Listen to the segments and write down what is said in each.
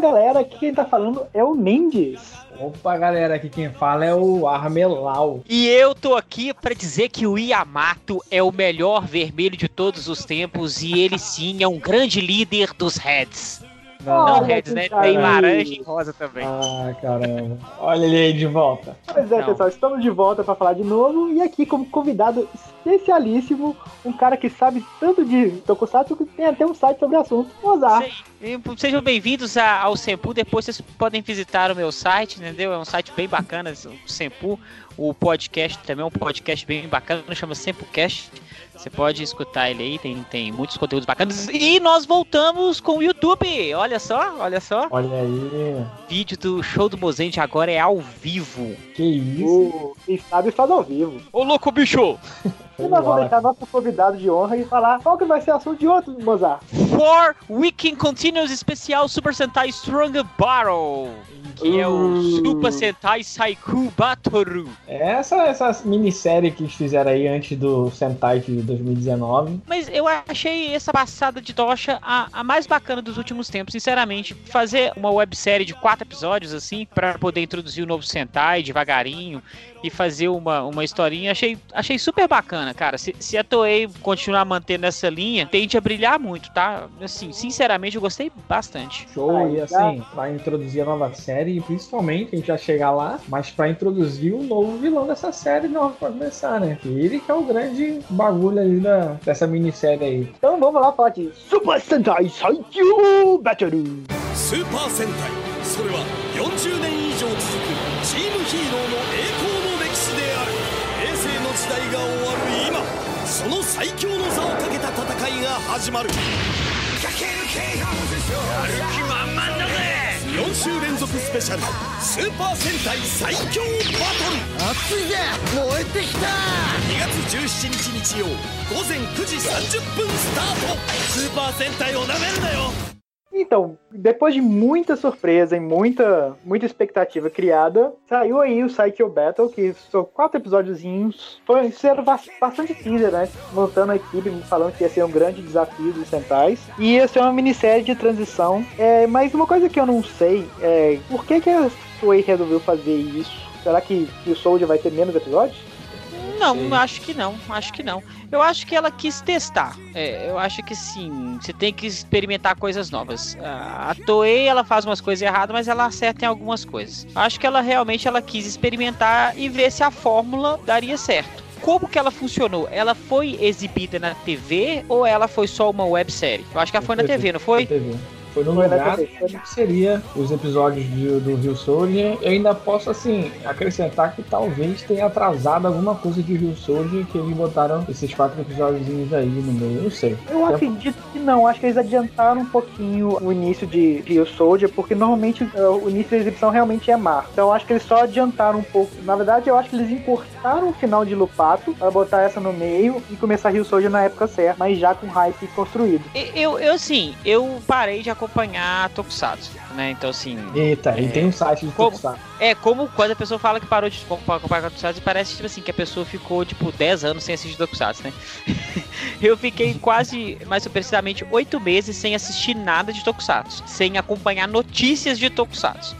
galera, aqui quem tá falando é o Mendes. Opa, galera, aqui quem fala é o Armelau. E eu tô aqui para dizer que o Yamato é o melhor vermelho de todos os tempos e ele sim é um grande líder dos Reds. Não, não Reds, né? Tem laranja e rosa também. Ah, caramba. Olha ele aí de volta. Pois é, não. pessoal, estamos de volta para falar de novo e aqui como convidado especialíssimo, um cara que sabe tanto de Tokusatsu que tem até um site sobre o assunto, Mozart. Sejam bem-vindos ao Sempu, depois vocês podem visitar o meu site, entendeu? É um site bem bacana, o Sempu. O podcast também é um podcast bem bacana, chama SempuCast. Você pode escutar ele aí, tem, tem muitos conteúdos bacanas. E nós voltamos com o YouTube. Olha só, olha só. Olha aí. Vídeo do show do Mozente agora é ao vivo. Que isso? quem sabe faz ao vivo. Ô louco bicho! E nós vamos deixar nosso convidado de honra e falar qual que vai ser o assunto de outro, Mozart. For Weekend Continuous Especial Super Sentai Strong Battle que uh. é o. Super Sentai Saiku Batoru. Essa, essa minissérie que eles fizeram aí antes do Sentai de 2019. Mas eu achei essa passada de tocha a, a mais bacana dos últimos tempos, sinceramente. Fazer uma websérie de quatro episódios, assim, para poder introduzir o novo Sentai devagarinho e fazer uma, uma historinha. Achei, achei super bacana, cara. Se, se a Toei continuar mantendo essa linha, tende a brilhar muito, tá? Assim, sinceramente, eu gostei bastante. Show, e assim, pra introduzir a nova série, e principalmente, a gente já chegar lá, mas pra introduzir o novo vilão dessa série nova pra começar, né? Ele que é o grande bagulho aí da, dessa minissérie aí. Então vamos lá falar de Super Sentai Saikyo Battle! Super Sentai, それは 強の座をかけた戦いが始まる。やる気満々だぜ !4 週連続スペシャル。スーパー戦隊最強バトル。熱いぜ!燃えてきた !2 月17日日曜午前9時30分スタート。スーパー戦隊をなめるなよ Então, depois de muita surpresa e muita, muita expectativa criada, saiu aí o Psycho Battle, que são quatro episódiozinhos. Foi ser bastante teaser, né? Montando a equipe, falando que ia ser um grande desafio dos Sentais. E ia ser uma minissérie de transição. É, mas uma coisa que eu não sei é por que, que a Toei resolveu fazer isso? Será que, que o Soldier vai ter menos episódios? Não, Sim. acho que não, acho que não. Eu acho que ela quis testar. É, eu acho que sim, você tem que experimentar coisas novas. A Toei ela faz umas coisas erradas, mas ela acerta em algumas coisas. Acho que ela realmente ela quis experimentar e ver se a fórmula daria certo como que ela funcionou? Ela foi exibida na TV ou ela foi só uma websérie? Eu acho que ela foi na TV, não foi? TV. Foi no lugar que seria os episódios de, do Rio Soldier. Eu ainda posso, assim, acrescentar que talvez tenha atrasado alguma coisa de Rio Soldier que eles botaram esses quatro episódios aí no meio. Não sei. Eu é... acredito que não. Acho que eles adiantaram um pouquinho o início de Rio Soldier, porque normalmente é, o início da exibição realmente é mar. Então acho que eles só adiantaram um pouco. Na verdade, eu acho que eles encurtaram o final de Lupato para botar essa no meio e começar Rio Soldier na época certa, mas já com hype construído. Eu, eu sim, eu parei de acompanhar Tokusatsu, né? Então, assim. Eita, é, e tem um site de como, Tokusatsu. É, como quando a pessoa fala que parou de acompanhar Tokusatsu, parece tipo assim, que a pessoa ficou, tipo, 10 anos sem assistir Tokusatsu, né? eu fiquei quase, mais precisamente, 8 meses sem assistir nada de Tokusatsu, sem acompanhar notícias de Tokusatsu.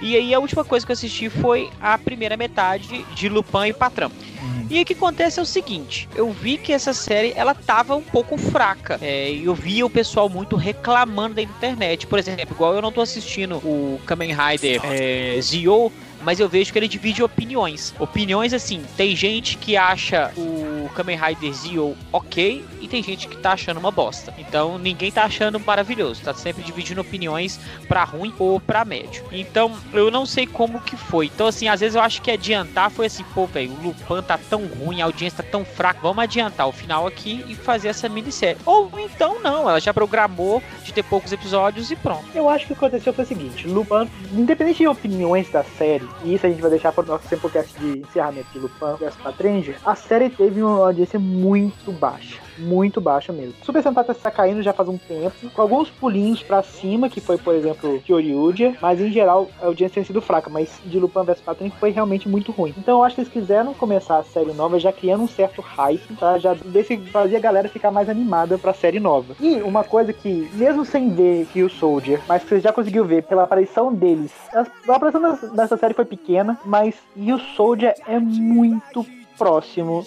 E aí a última coisa que eu assisti foi a primeira metade de Lupin e Patrão. Uhum. E o que acontece é o seguinte, eu vi que essa série ela tava um pouco fraca. É, eu via o pessoal muito reclamando da internet. Por exemplo, igual eu não tô assistindo o Kamen Rider é, Zio, mas eu vejo que ele divide opiniões. Opiniões assim, tem gente que acha o Kamen Rider Zio ok e tem gente que tá achando uma bosta. Então ninguém tá achando maravilhoso, tá sempre dividindo opiniões para ruim ou para médio. Então eu não sei como que foi. Então assim, às vezes eu acho que adiantar foi assim, pô, velho, o Lupin tá tão ruim, a audiência tá tão fraca, vamos adiantar o final aqui e fazer essa minissérie. Ou então não, ela já programou de ter poucos episódios e pronto. Eu acho que aconteceu foi o seguinte, Lupin, independente de opiniões da série, e isso a gente vai deixar para o nosso Tempocast de encerramento de Lupin vs Patrange, a série teve um, uma audiência muito baixa muito baixa mesmo. Super Sentai tá caindo já faz um tempo, com alguns pulinhos para cima, que foi, por exemplo, Kyoryuja, mas em geral a audiência tem sido fraca, mas de Lupin vs Patrick foi realmente muito ruim. Então eu acho que eles quiseram começar a série nova já criando um certo hype, pra já se fazia a galera ficar mais animada pra série nova. E uma coisa que, mesmo sem ver Rio Soldier, mas que você já conseguiu ver pela aparição deles, a aparição dessa série foi pequena, mas Rio Soldier é muito próximo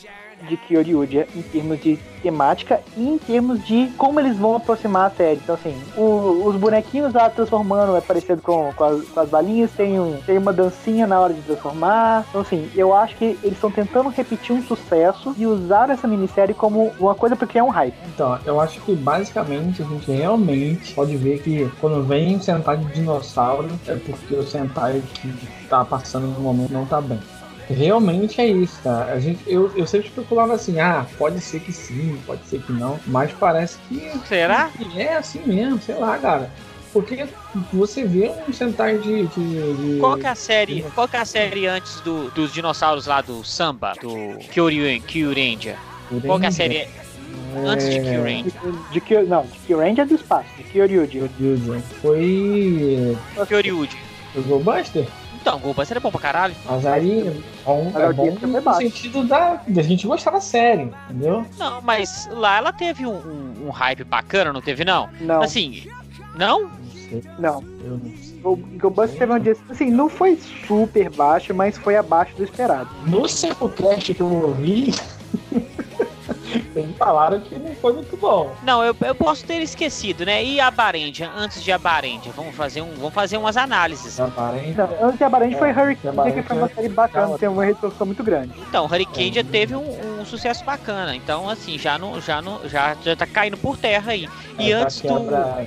de Kyoryuja em termos de temática e em termos de como eles vão aproximar a série. Então, assim, o, os bonequinhos lá transformando é parecido com, com, as, com as balinhas, tem, um, tem uma dancinha na hora de transformar. Então, assim, eu acho que eles estão tentando repetir um sucesso e usar essa minissérie como uma coisa para criar um hype. Então, eu acho que basicamente a gente realmente pode ver que quando vem Sentai de dinossauro é porque o Sentai que tá passando no momento não tá bem. Realmente é isso, tá? A gente, eu, eu sempre especulava assim, ah, pode ser que sim, pode ser que não, mas parece que. Será? Que é assim mesmo, sei lá, cara. Porque você vê um Sentai de, de, de. Qual que é a série? Qual que é a série antes do, dos dinossauros lá do Samba? Do Kyurien, Kyurendia? Qual que é a série é... antes de Kyurendia? De, de, não, de Kyurendia é do espaço, de Kyoryuji. Foi. Kyoryuji. Foi Buster? Então, Goldbuster é bom pra caralho. Mas aí bom, é bom no sentido da, da gente gostar da série, entendeu? Não, mas lá ela teve um, um, um hype bacana, não teve não? Não. Assim, não? Não. Eu não sei. O teve um dia, assim, não foi super baixo, mas foi abaixo do esperado. No Simplecast que eu ouvi, Eles falaram que não foi muito bom. Não, eu, eu posso ter esquecido, né? E a Barendia, antes de a Barendia, vamos fazer, um, vamos fazer umas análises. A Barendia, antes de a Barendia é, foi Hurricane, que foi uma série bacana, tem uma repercussão muito grande. Então, Hurricane é. teve um, um, sucesso bacana. Então, assim, já, não, já, não, já, já tá caindo por terra aí. E é, antes tu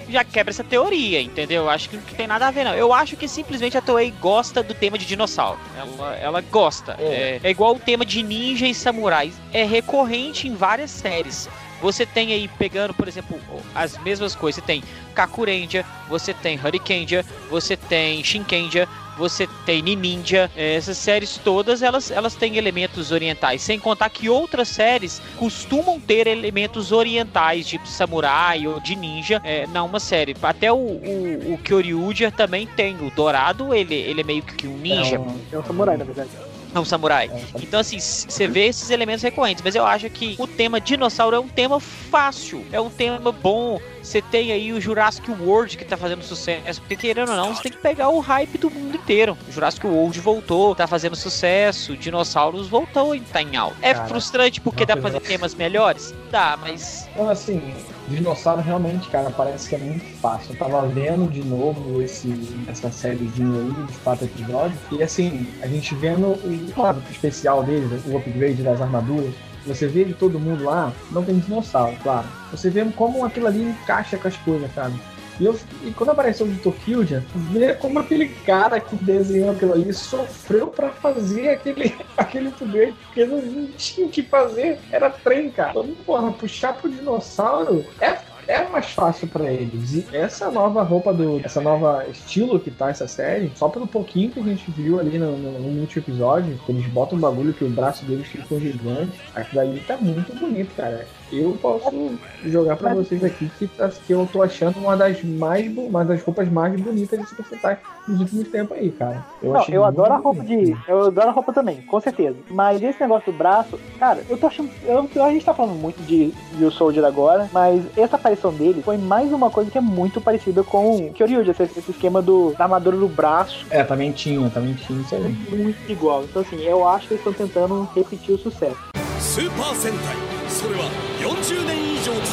já quebra essa teoria, entendeu? Acho que não tem nada a ver, não. Eu acho que simplesmente a Toei gosta do tema de dinossauro. Ela, ela gosta. É. é, é igual o tema de ninja e samurais. É recorrente em várias séries. Você tem aí, pegando, por exemplo, as mesmas coisas. Você tem Kakurendia, você tem Hurricandia, você tem Shinkendia, você tem Ninja. Essas séries todas, elas, elas têm elementos orientais. Sem contar que outras séries costumam ter elementos orientais, tipo samurai ou de ninja, é, na uma série. Até o, o, o Kyoryuja também tem. O Dourado, ele, ele é meio que um ninja. É um, é um samurai, na verdade. É um samurai. Então, assim, você vê esses elementos recorrentes. Mas eu acho que o tema dinossauro é um tema fácil. É um tema bom. Você tem aí o Jurassic World que tá fazendo sucesso. Porque querendo ou não, você tem que pegar o hype do mundo inteiro. O Jurassic World voltou, tá fazendo sucesso. Dinossauros voltou e tá em alta. É Cara, frustrante porque dá pra fazer temas melhores? Dá, mas. Então, assim, Dinossauro realmente, cara, parece que é muito fácil. Eu tava vendo de novo esse, essa sériezinha aí, de quatro episódios. E assim, a gente vendo o claro, especial dele, o upgrade das armaduras. Você vê de todo mundo lá, não tem dinossauro, claro. Você vê como aquilo ali encaixa com as coisas, sabe? E, eu, e quando apareceu o Vitor Kilja, vê como aquele cara que desenhou aquilo ali sofreu para fazer aquele, aquele upgrade, porque não, tinha o que fazer, era trem, cara. Então, porra, puxar pro dinossauro é é mais fácil para eles. E essa nova roupa do. Essa nova estilo que tá essa série, só pelo pouquinho que a gente viu ali no, no, no último episódio, eles botam um bagulho que o braço deles ficou gigante. Aquilo ali tá muito bonito, cara eu posso jogar para vocês aqui que, que eu tô achando uma das mais uma das roupas mais bonitas de Super Sentai nos últimos tempos aí, cara. Eu, Não, eu adoro a roupa bonito. de. Eu adoro a roupa também, com certeza. Mas esse negócio do braço, cara, eu tô achando. Eu, a gente tá falando muito de, de o Soldier agora, mas essa aparição dele foi mais uma coisa que é muito parecida com o Kyoryuji, esse, esse esquema do, da armadura do braço. É, também tinha, também tinha isso aí. Muito igual. Então assim, eu acho que eles estão tentando repetir o sucesso. Super Sentai それは40年以上続く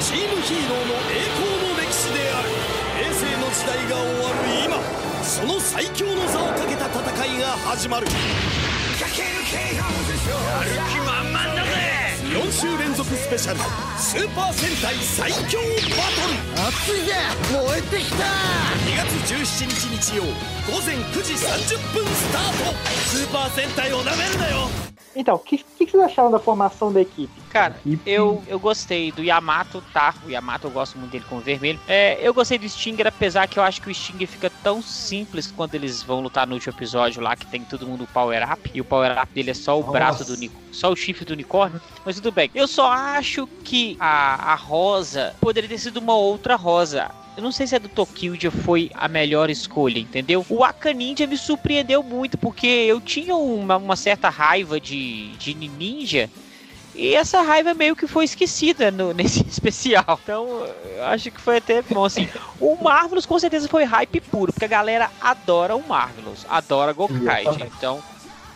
チームヒーローの栄光の歴史である。平成の時代が終わる今その最強の座をかけた戦いが始まる。やる気満々だぜ。4週連続スペシャル。スーパー戦隊最強バトル。熱いぜ。燃えてきた。2月17日日曜午前9時30分スタート。スーパー戦隊をなめるなよ。Então, o que, que, vocês acharam da formação da equipe? Cara, eu, eu gostei do Yamato, tá? O Yamato eu gosto muito dele com o vermelho. É, eu gostei do Stinger, apesar que eu acho que o Stinger fica tão simples quando eles vão lutar no último episódio lá, que tem todo mundo power up, e o power up dele é só o Nossa. braço do unicórnio, só o chifre do unicórnio. Mas tudo bem. Eu só acho que a, a rosa poderia ter sido uma outra rosa. Eu não sei se a do Tokyo foi a melhor escolha, entendeu? O Aka Ninja me surpreendeu muito, porque eu tinha uma, uma certa raiva de, de ninja. E essa raiva meio que foi esquecida no, nesse especial. Então, eu acho que foi até bom, assim. O Marvelous com certeza foi hype puro, porque a galera adora o Marvelous, adora Gokaid. Então,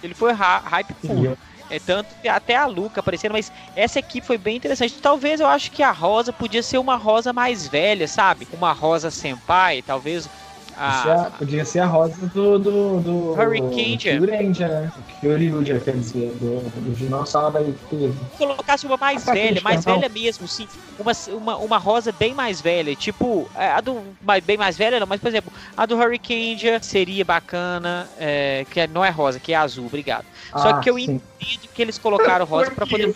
ele foi hype puro. É tanto até a Luca aparecendo, mas essa equipe foi bem interessante. Talvez eu acho que a Rosa podia ser uma Rosa mais velha, sabe? Uma Rosa Senpai, talvez a... Podia ser a rosa do. do, do Hurricane. Do Ranger, né? Kyoryuja, quer dizer, do, do dinossauro da empresa. Colocasse uma mais ah, velha, mais velha mesmo, sim. Uma, uma, uma rosa bem mais velha. Tipo, é, a do. Bem mais velha, não, mas por exemplo, a do Hurricane seria bacana. É, que é, não é rosa, que é azul, obrigado. Só ah, que eu sim. Entendo que eles colocaram rosa para poder.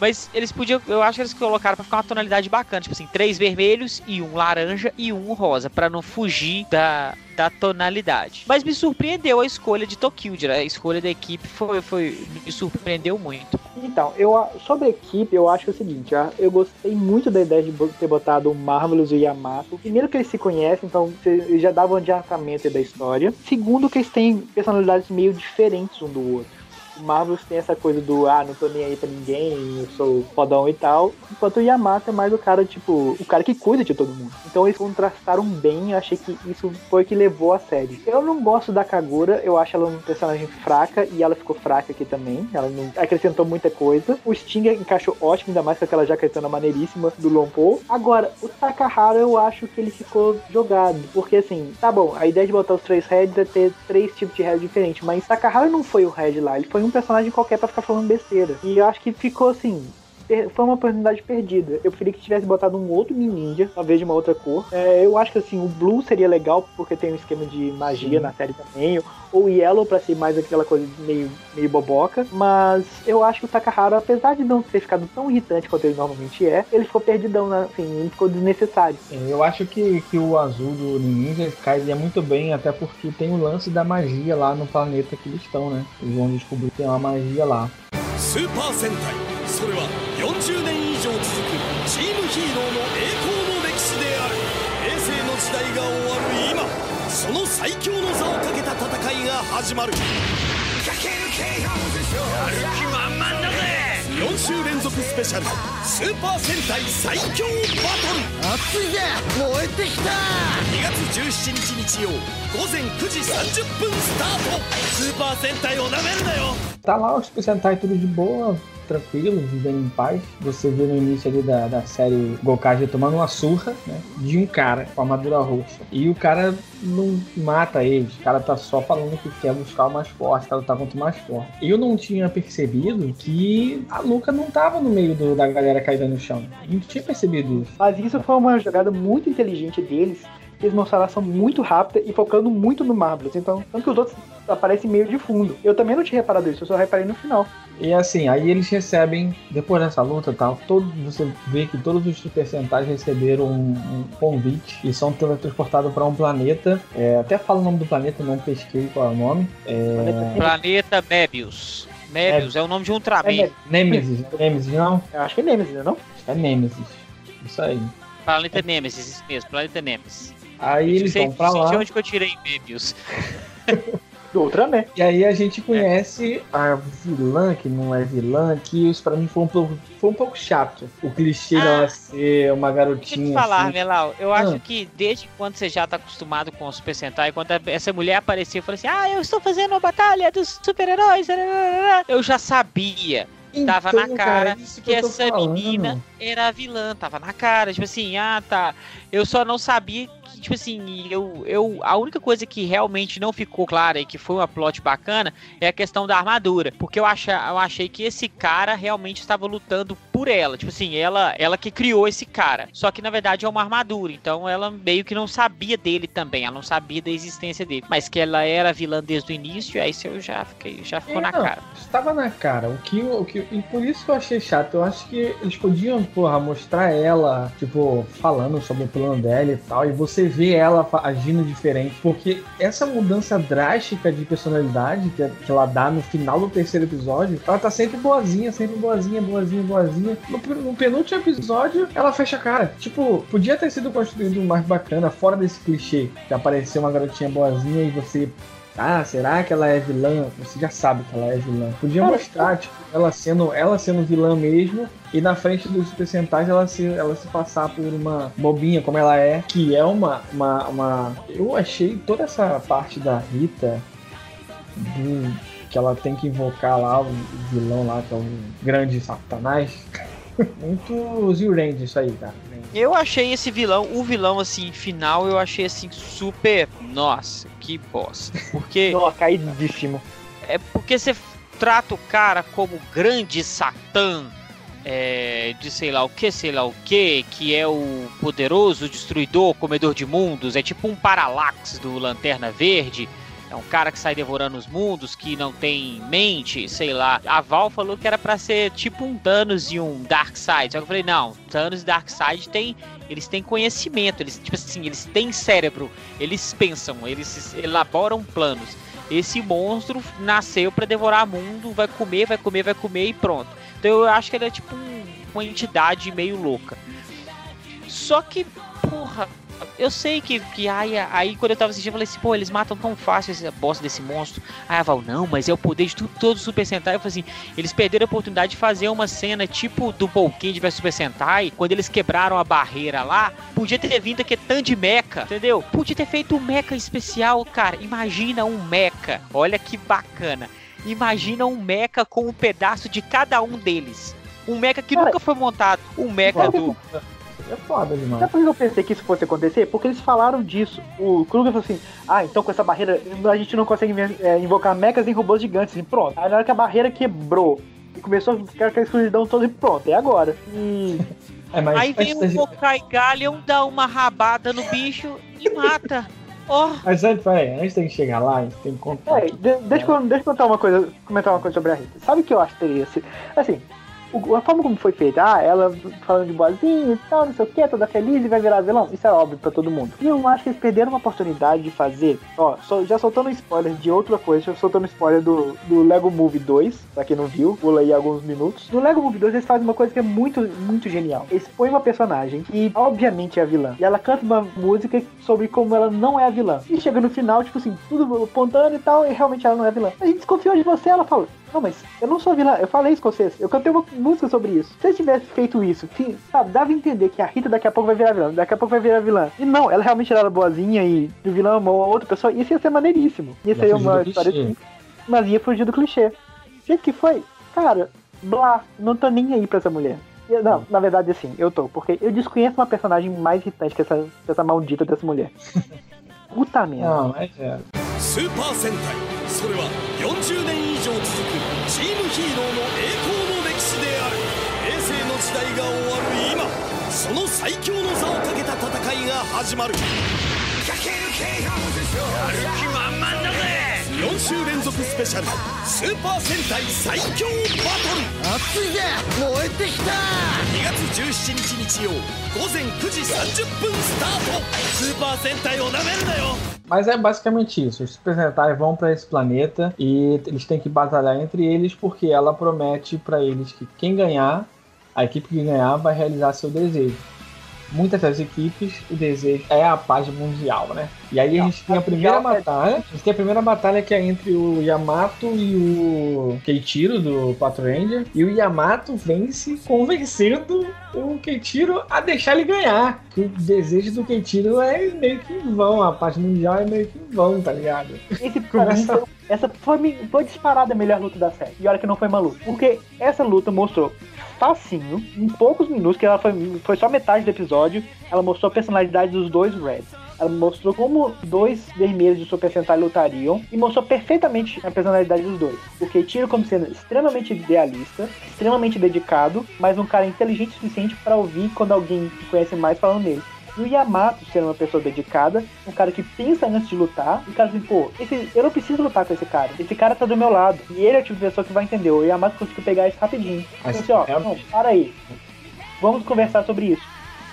Mas eles podiam. Eu acho que eles colocaram para ficar uma tonalidade bacana. Tipo assim, três vermelhos e um laranja e um rosa. para não fugir da, da tonalidade. Mas me surpreendeu a escolha de Tokyo, a escolha da equipe foi, foi me surpreendeu muito. Então, eu sobre a equipe, eu acho o seguinte, eu gostei muito da ideia de ter botado o Marvelous e o Yamato. Primeiro que eles se conhecem, então eles já davam um adiantamento da história. Segundo que eles têm personalidades meio diferentes um do outro. Marvel tem essa coisa do ah, não tô nem aí pra ninguém, eu sou fodão e tal. Enquanto o Yamato é mais o cara, tipo, o cara que cuida de todo mundo. Então eles contrastaram bem, eu achei que isso foi o que levou a série. Eu não gosto da Kagura, eu acho ela um personagem fraca e ela ficou fraca aqui também. Ela não acrescentou muita coisa. O Stinger encaixou ótimo, ainda mais com aquela jaquetona maneiríssima do Lompo. Agora, o Takahara eu acho que ele ficou jogado. Porque assim, tá bom, a ideia de botar os três heads é ter três tipos de head diferentes, mas Takahara não foi o head lá, ele foi um personagem qualquer para ficar falando besteira. E eu acho que ficou assim, foi uma oportunidade perdida. Eu preferia que tivesse botado um outro ninja, talvez de uma outra cor. É, eu acho que assim, o Blue seria legal porque tem um esquema de magia Sim. na série também. Ou Yellow para ser mais aquela coisa meio, meio boboca. Mas eu acho que o Takahara, apesar de não ter ficado tão irritante quanto ele normalmente é, ele ficou perdidão, né? assim, ele ficou desnecessário. Eu acho que, que o azul do ninja cairia muito bem, até porque tem o lance da magia lá no planeta que eles estão, né? Eles vão descobrir que tem uma magia lá. Super Sentai それは40年以上続くチームヒーローの栄光の歴史である。平成の時代が終わる今その最強の座をかけた戦いが始まる。やる気満々だぜ。4週連続スペシャル。スーパー戦隊最強バトル。熱いぜ。燃えてきた。2月17日日曜午前9時30分スタート。スーパー戦隊をなめるなよ。Tá lá os Sentai tudo de boa, tranquilo, vivendo em paz. Você vê no início ali da, da série Gokage tomando uma surra né, de um cara com armadura roxa. E o cara não mata eles, o cara tá só falando que quer buscar o mais forte, quer lutar contra o mais forte. Eu não tinha percebido que a Luca não tava no meio do, da galera caída no chão. Eu não tinha percebido isso. Mas isso foi uma jogada muito inteligente deles eles mostraram ação muito rápida e focando muito no Marvelous. Então, tanto que os outros aparecem meio de fundo. Eu também não tinha reparado isso, eu só reparei no final. E assim, aí eles recebem, depois dessa luta tal, todo, você vê que todos os Super Sentais receberam um, um convite e são teletransportados para um planeta. É, até falo o nome do planeta, não pesquei qual é o nome. É... Planeta Mebius. Mebius é, é o nome de um Ultraman. É, Nemesis, Nemesis não? Eu acho que é Nemesis, não? É Nemesis. Isso aí. Planeta Nemesis, isso mesmo, Planeta Nemesis. Aí eles vão pra lá. De onde que eu tirei Mebius? do Ultraman. E aí a gente conhece a vilã, que não é vilã, que isso pra mim foi um pouco, foi um pouco chato. O clichê ah, dela ser uma garotinha. Deixa eu te falar, assim. Melau, eu acho ah. que desde quando você já tá acostumado com o Super Sentai, quando essa mulher apareceu e falou assim: Ah, eu estou fazendo uma batalha dos super-heróis, eu já sabia. Então, tava na cara, cara que, que essa menina era a vilã, tava na cara, tipo assim, ah tá. Eu só não sabia que, tipo assim, eu, eu. A única coisa que realmente não ficou clara e que foi uma plot bacana é a questão da armadura. Porque eu, acha, eu achei que esse cara realmente estava lutando por ela. Tipo assim, ela, ela que criou esse cara. Só que na verdade é uma armadura. Então ela meio que não sabia dele também. Ela não sabia da existência dele. Mas que ela era vilã desde o início, aí isso eu já fiquei, já ficou É, na não, cara. Estava na cara. O que, o que, e por isso que eu achei chato. Eu acho que eles podiam, porra, mostrar ela, tipo, falando sobre o plano dela e tal. E você vê ela agindo diferente. Porque essa mudança drástica de personalidade que, ela dá no final do terceiro episódio, ela tá sempre boazinha, sempre boazinha, boazinha, boazinha. No, no penúltimo episódio, ela fecha a cara. Tipo, podia ter sido construído mais bacana, fora desse clichê. Que apareceu uma garotinha boazinha e você ah, será que ela é vilã? Você já sabe que ela é vilã. Podia Cara, mostrar, tipo, ela sendo, ela sendo vilã mesmo, e na frente dos Super Sentais ela se, ela se passar por uma bobinha como ela é, que é uma, uma, uma... Eu achei toda essa parte da Rita, do, que ela tem que invocar lá o vilão lá, que é o grande satanás. Muito Zilrand isso aí, cara. Eu achei esse vilão, o vilão assim, final, eu achei assim, super. Nossa, que bosta. Porque. Nossa, caidíssimo. É porque você trata o cara como grande satã é, de sei lá o que, sei lá o que, que é o poderoso destruidor, comedor de mundos, é tipo um Parallax do Lanterna Verde. É um cara que sai devorando os mundos, que não tem mente, sei lá. A Val falou que era pra ser tipo um Thanos e um Darkseid. Só que eu falei, não, Thanos e Darkseid tem, eles têm conhecimento, eles tipo assim, eles têm cérebro, eles pensam, eles elaboram planos. Esse monstro nasceu pra devorar mundo, vai comer, vai comer, vai comer e pronto. Então eu acho que ele é tipo um- uma entidade meio louca. Só que, porra, eu sei que, que aí, aí quando eu tava assistindo, eu falei assim, pô, eles matam tão fácil esse boss desse monstro. Aí a Val, não, mas é o poder de tudo, todo Super Sentai. Eu falei assim, eles perderam a oportunidade de fazer uma cena tipo do Polkid vs Super Sentai, quando eles quebraram a barreira lá. Podia ter vindo aqui tanto de mecha, entendeu? Podia ter feito um mecha especial, cara. Imagina um mecha. Olha que bacana. Imagina um mecha com um pedaço de cada um deles. Um mecha que Cara, nunca foi montado. Um mecha do. É foda demais. Sabe por que eu pensei que isso fosse acontecer? Porque eles falaram disso. O Kruger falou assim: ah, então com essa barreira a gente não consegue é, invocar mechas em robôs gigantes. E pronto. Aí na hora que a barreira quebrou e começou a ficar aquela escuridão toda e pronto, é agora. E É, mas Aí vem o Mokai Galleon, dá uma rabada no bicho e mata. Ó, Mas antes, peraí, antes de chegar lá, a gente tem que contar. Peraí, de- deixa, eu, deixa eu contar uma coisa, comentar uma coisa sobre a Rita. Sabe o que eu acho que teria sido? Assim, a forma como foi feita, ah, ela falando de boazinha e tal, não sei o que, toda feliz e vai virar vilão, isso é óbvio pra todo mundo. E eu acho que eles perderam uma oportunidade de fazer, ó, só- já soltando spoiler de outra coisa, já soltando spoiler do, do Lego Movie 2, pra quem não viu, pula aí alguns minutos. No Lego Movie 2 eles fazem uma coisa que é muito, muito genial. Eles põem uma personagem que obviamente é a vilã, e ela canta uma música sobre como ela não é a vilã. E chega no final, tipo assim, tudo apontando e tal, e realmente ela não é a vilã. A gente desconfiou de você, ela fala, não, mas eu não sou vilã, eu falei isso com vocês, eu cantei uma música sobre isso. Se eu tivesse feito isso, fi- sabe, dava a entender que a Rita daqui a pouco vai virar vilã, daqui a pouco vai virar vilã. E não, ela realmente era boazinha e o vilão amou a outra pessoa, isso ia ser maneiríssimo. Ia Ia ser fugir uma do história clichê. assim, mas ia fugir do clichê. Do jeito que foi, cara, blá, não tô nem aí pra essa mulher. Eu- Não, na verdade, assim, eu tô, porque eu desconheço uma personagem mais irritante que essa, que essa maldita dessa mulher. Puta merda. Não, mas é. スーパー戦隊それは40年 戦いが始まる4週連続スペシャルスーパー戦隊最強バトル熱いぜ燃えてきた2月17日日曜午前9時30分スタートスーパー戦隊をなめるなよ Mas é basicamente isso. Os Super Sentai vão pra esse planeta e eles têm que batalhar entre eles porque ela promete pra eles que quem ganhar, a equipe que ganhar, vai realizar seu desejo. Muitas das equipes, o desejo é a paz mundial, né? E aí a gente tem a primeira batalha. A gente tem a primeira batalha que é entre o Yamato e o Keiichiro do Patrol Ranger. E o Yamato vence convencendo o Keiichiro a deixar ele ganhar. Que o desejo do Keiichiro é meio que em vão. A paz mundial é meio que em vão, tá ligado? Esse, essa foi, foi disparada a melhor luta da série. E olha que não foi uma luta. Porque essa luta mostrou facinho, em poucos minutos, que ela foi, foi só metade do episódio, ela mostrou a personalidade dos dois Reds. Ela mostrou como dois vermelhos de Super Sentai lutariam e mostrou perfeitamente a personalidade dos dois. O Keiichiro como sendo extremamente idealista, extremamente dedicado, mas um cara inteligente o suficiente para ouvir quando alguém que conhece mais falando nele. E o Yamato sendo uma pessoa dedicada, um cara que pensa antes de lutar, e o cara assim, pô, esse, eu não preciso lutar com esse cara. Esse cara tá do meu lado. E ele é o tipo de pessoa que vai entender. O Yamato conseguiu pegar isso rapidinho. Então, assim, ó, é- não, para aí. Vamos conversar sobre isso.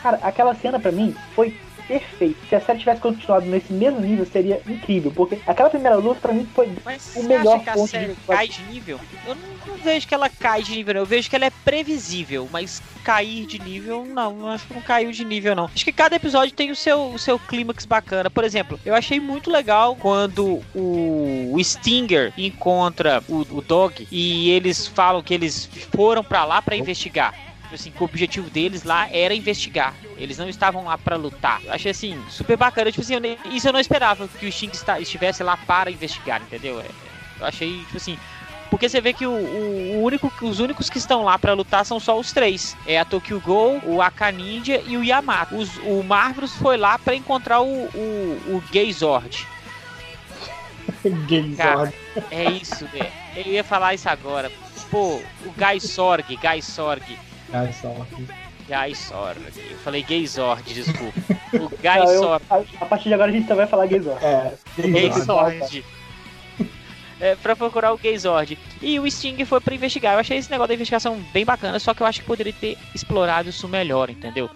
Cara, aquela cena pra mim foi perfeita. Se a série tivesse continuado nesse mesmo nível, seria incrível. Porque aquela primeira luta pra mim foi Mas o melhor acha que a ponto série de- cai de nível? Eu não, não vejo que ela cai de nível, não. Eu vejo que ela é previsível, mas cair de nível, não. Eu acho que não caiu de nível, não. Acho que cada episódio tem o seu, o seu clímax bacana. Por exemplo, eu achei muito legal quando o, o Stinger encontra o, o Dog e eles falam que eles foram pra lá pra investigar. Tipo Assim, que o objetivo deles lá era investigar. Eles não estavam lá pra lutar. Eu achei assim, super bacana. Tipo assim, eu isso eu não esperava que o Sting estivesse lá para investigar, entendeu? É, eu achei, tipo assim. Porque você vê que o, o- o único, os únicos que estão lá pra lutar são só os três. É a Tokyo Ghoul, o Aka Ninja e o Yamato. Os- o Marvelous foi lá pra encontrar o, o, o Gay Zord. Gay Cara. É isso, velho. Eu ia falar isso agora. Pô, o Guy Sorg, Guy Sorg. Ai, só. Guy Sorg. Eu falei Gay Zord, desculpa. O Guy Não, eu- Sorg. a, a partir de agora a gente só vai falar Gayzor. É, Gay Gay Zord. Zord. É, pra procurar o Gay Zord. E o Sting foi pra investigar. Eu achei esse negócio da investigação bem bacana, só que eu acho que poderia ter explorado isso melhor, entendeu?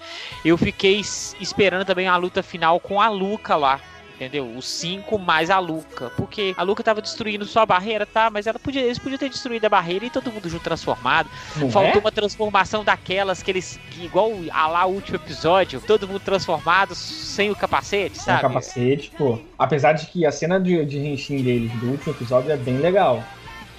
Eu fiquei esperando também a luta final com a Luca lá. Entendeu? Os cinco mais a Luca. Porque a Luca tava destruindo sua barreira, tá? Mas ela podia, eles podiam ter destruído a barreira e todo mundo junto transformado. Não Faltou é? uma transformação daquelas que eles. igual a lá o último episódio, todo mundo transformado sem o capacete, sabe? capacete, pô. Apesar de que a cena de, de Henshin deles do último episódio é bem legal.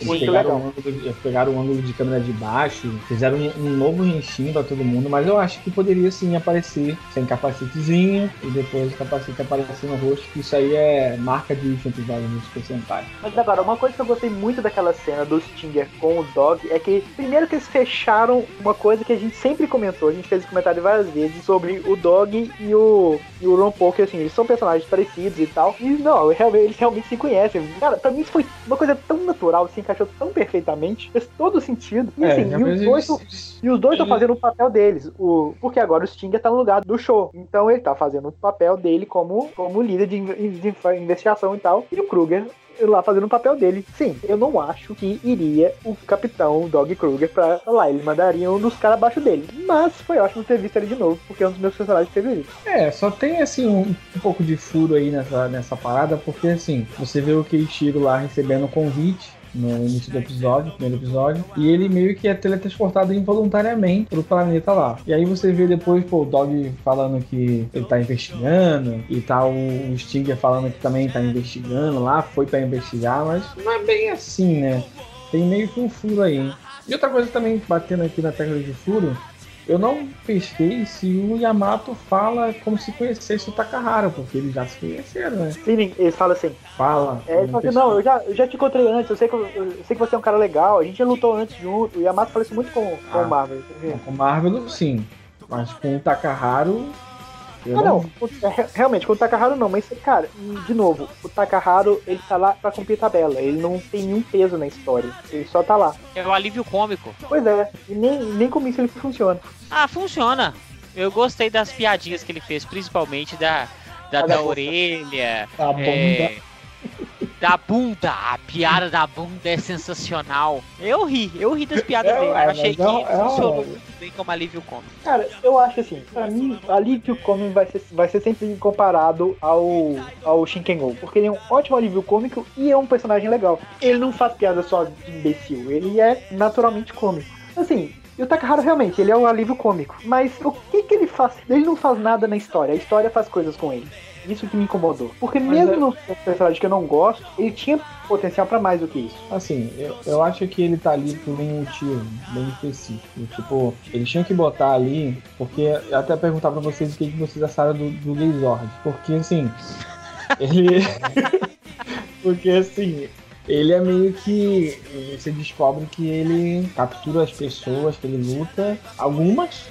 Muito pegaram, legal. O ângulo, pegaram o ângulo de câmera de baixo, fizeram um, um novo Henshin pra todo mundo, mas eu acho que poderia sim aparecer sem capacetezinho e depois o capacete aparecer no rosto, que isso aí é marca de último episódio do Super Sentai. Mas agora, uma coisa que eu gostei muito daquela cena do Stinger com o Dog é que, primeiro que eles fecharam uma coisa que a gente sempre comentou, a gente fez esse comentário várias vezes sobre o Dog e o, e o Ron Poker, assim, eles são personagens parecidos e tal. E não, realmente- eles realmente se conhecem. Cara, pra mim isso foi uma coisa tão natural, se encaixou tão perfeitamente, fez todo sentido. E assim, É, e os dois e os dois estão fazendo o papel deles. O, porque agora o Stinger tá no lugar do show. Então ele tá fazendo o papel dele como, como líder de, de investigação e tal. E o Kruger lá fazendo o papel dele. Sim, eu não acho que iria o capitão Dog Kruger pra lá. Ele mandaria um dos caras abaixo dele. Mas foi ótimo ter visto ele de novo, porque é um dos meus personagens favoritos. É, só tem assim um, um pouco de furo aí nessa, nessa parada, porque assim, você vê o Keiichiro lá recebendo o convite no início do episódio, primeiro episódio, e ele meio que é teletransportado involuntariamente pro planeta lá. E aí você vê depois, pô, o Dog falando que ele tá investigando, e tá o, Stinger falando que também tá investigando lá, foi pra investigar, mas não é bem assim, né? Tem meio que um furo aí. E outra coisa também, batendo aqui na tecla de furo, eu não pesquei se o Yamato fala como se conhecesse o Takahara, porque eles já se conheceram, né? Sim, eles falam assim. Fala. É, ele fala assim, não, eu já, eu já te encontrei antes, eu sei, que, eu, eu sei que você é um cara legal, a gente já lutou antes junto. O Yamato fala isso muito com, com Ah. o Marvel. Com o Marvel, sim. Mas com o Takaharu. Eu Ah, não, o- é, realmente, com o Takaharu não, mas, cara, de novo, o Takaharu, ele tá lá pra cumprir tabela, ele não tem nenhum peso na história, ele só tá lá. É o alívio cômico. Pois é, e nem, nem com isso ele funciona. Ah, funciona. Eu gostei das piadinhas que ele fez, principalmente da, da, da da orelha. A bunda. é, da bunda. A piada da bunda é sensacional. Eu ri, eu ri das piadas É, dele. Eu é, achei mas que é um- é funcionou muito bem como alívio cômico. Cara, eu acho assim, pra mim, Alívio Cômico vai ser, vai ser sempre comparado ao, ao Shinkengo, porque ele é um ótimo alívio cômico e é um personagem legal. Ele não faz piada só de imbecil, ele é naturalmente cômico. Assim, e o Takahara realmente, ele é um alívio cômico, mas o que que ele faz? Ele não faz nada na história, a história faz coisas com ele. Isso que me incomodou. Porque Mas mesmo é- no personagem que eu não gosto, ele tinha potencial pra mais do que isso. Assim, eu, eu acho que ele tá ali por um motivo bem específico. Tipo, eles tinham que botar ali, porque eu até perguntar pra vocês o que, que vocês acharam do, do Gayzord. Porque assim, ele. porque assim, ele é meio que. Você descobre que ele captura as pessoas que ele luta, algumas,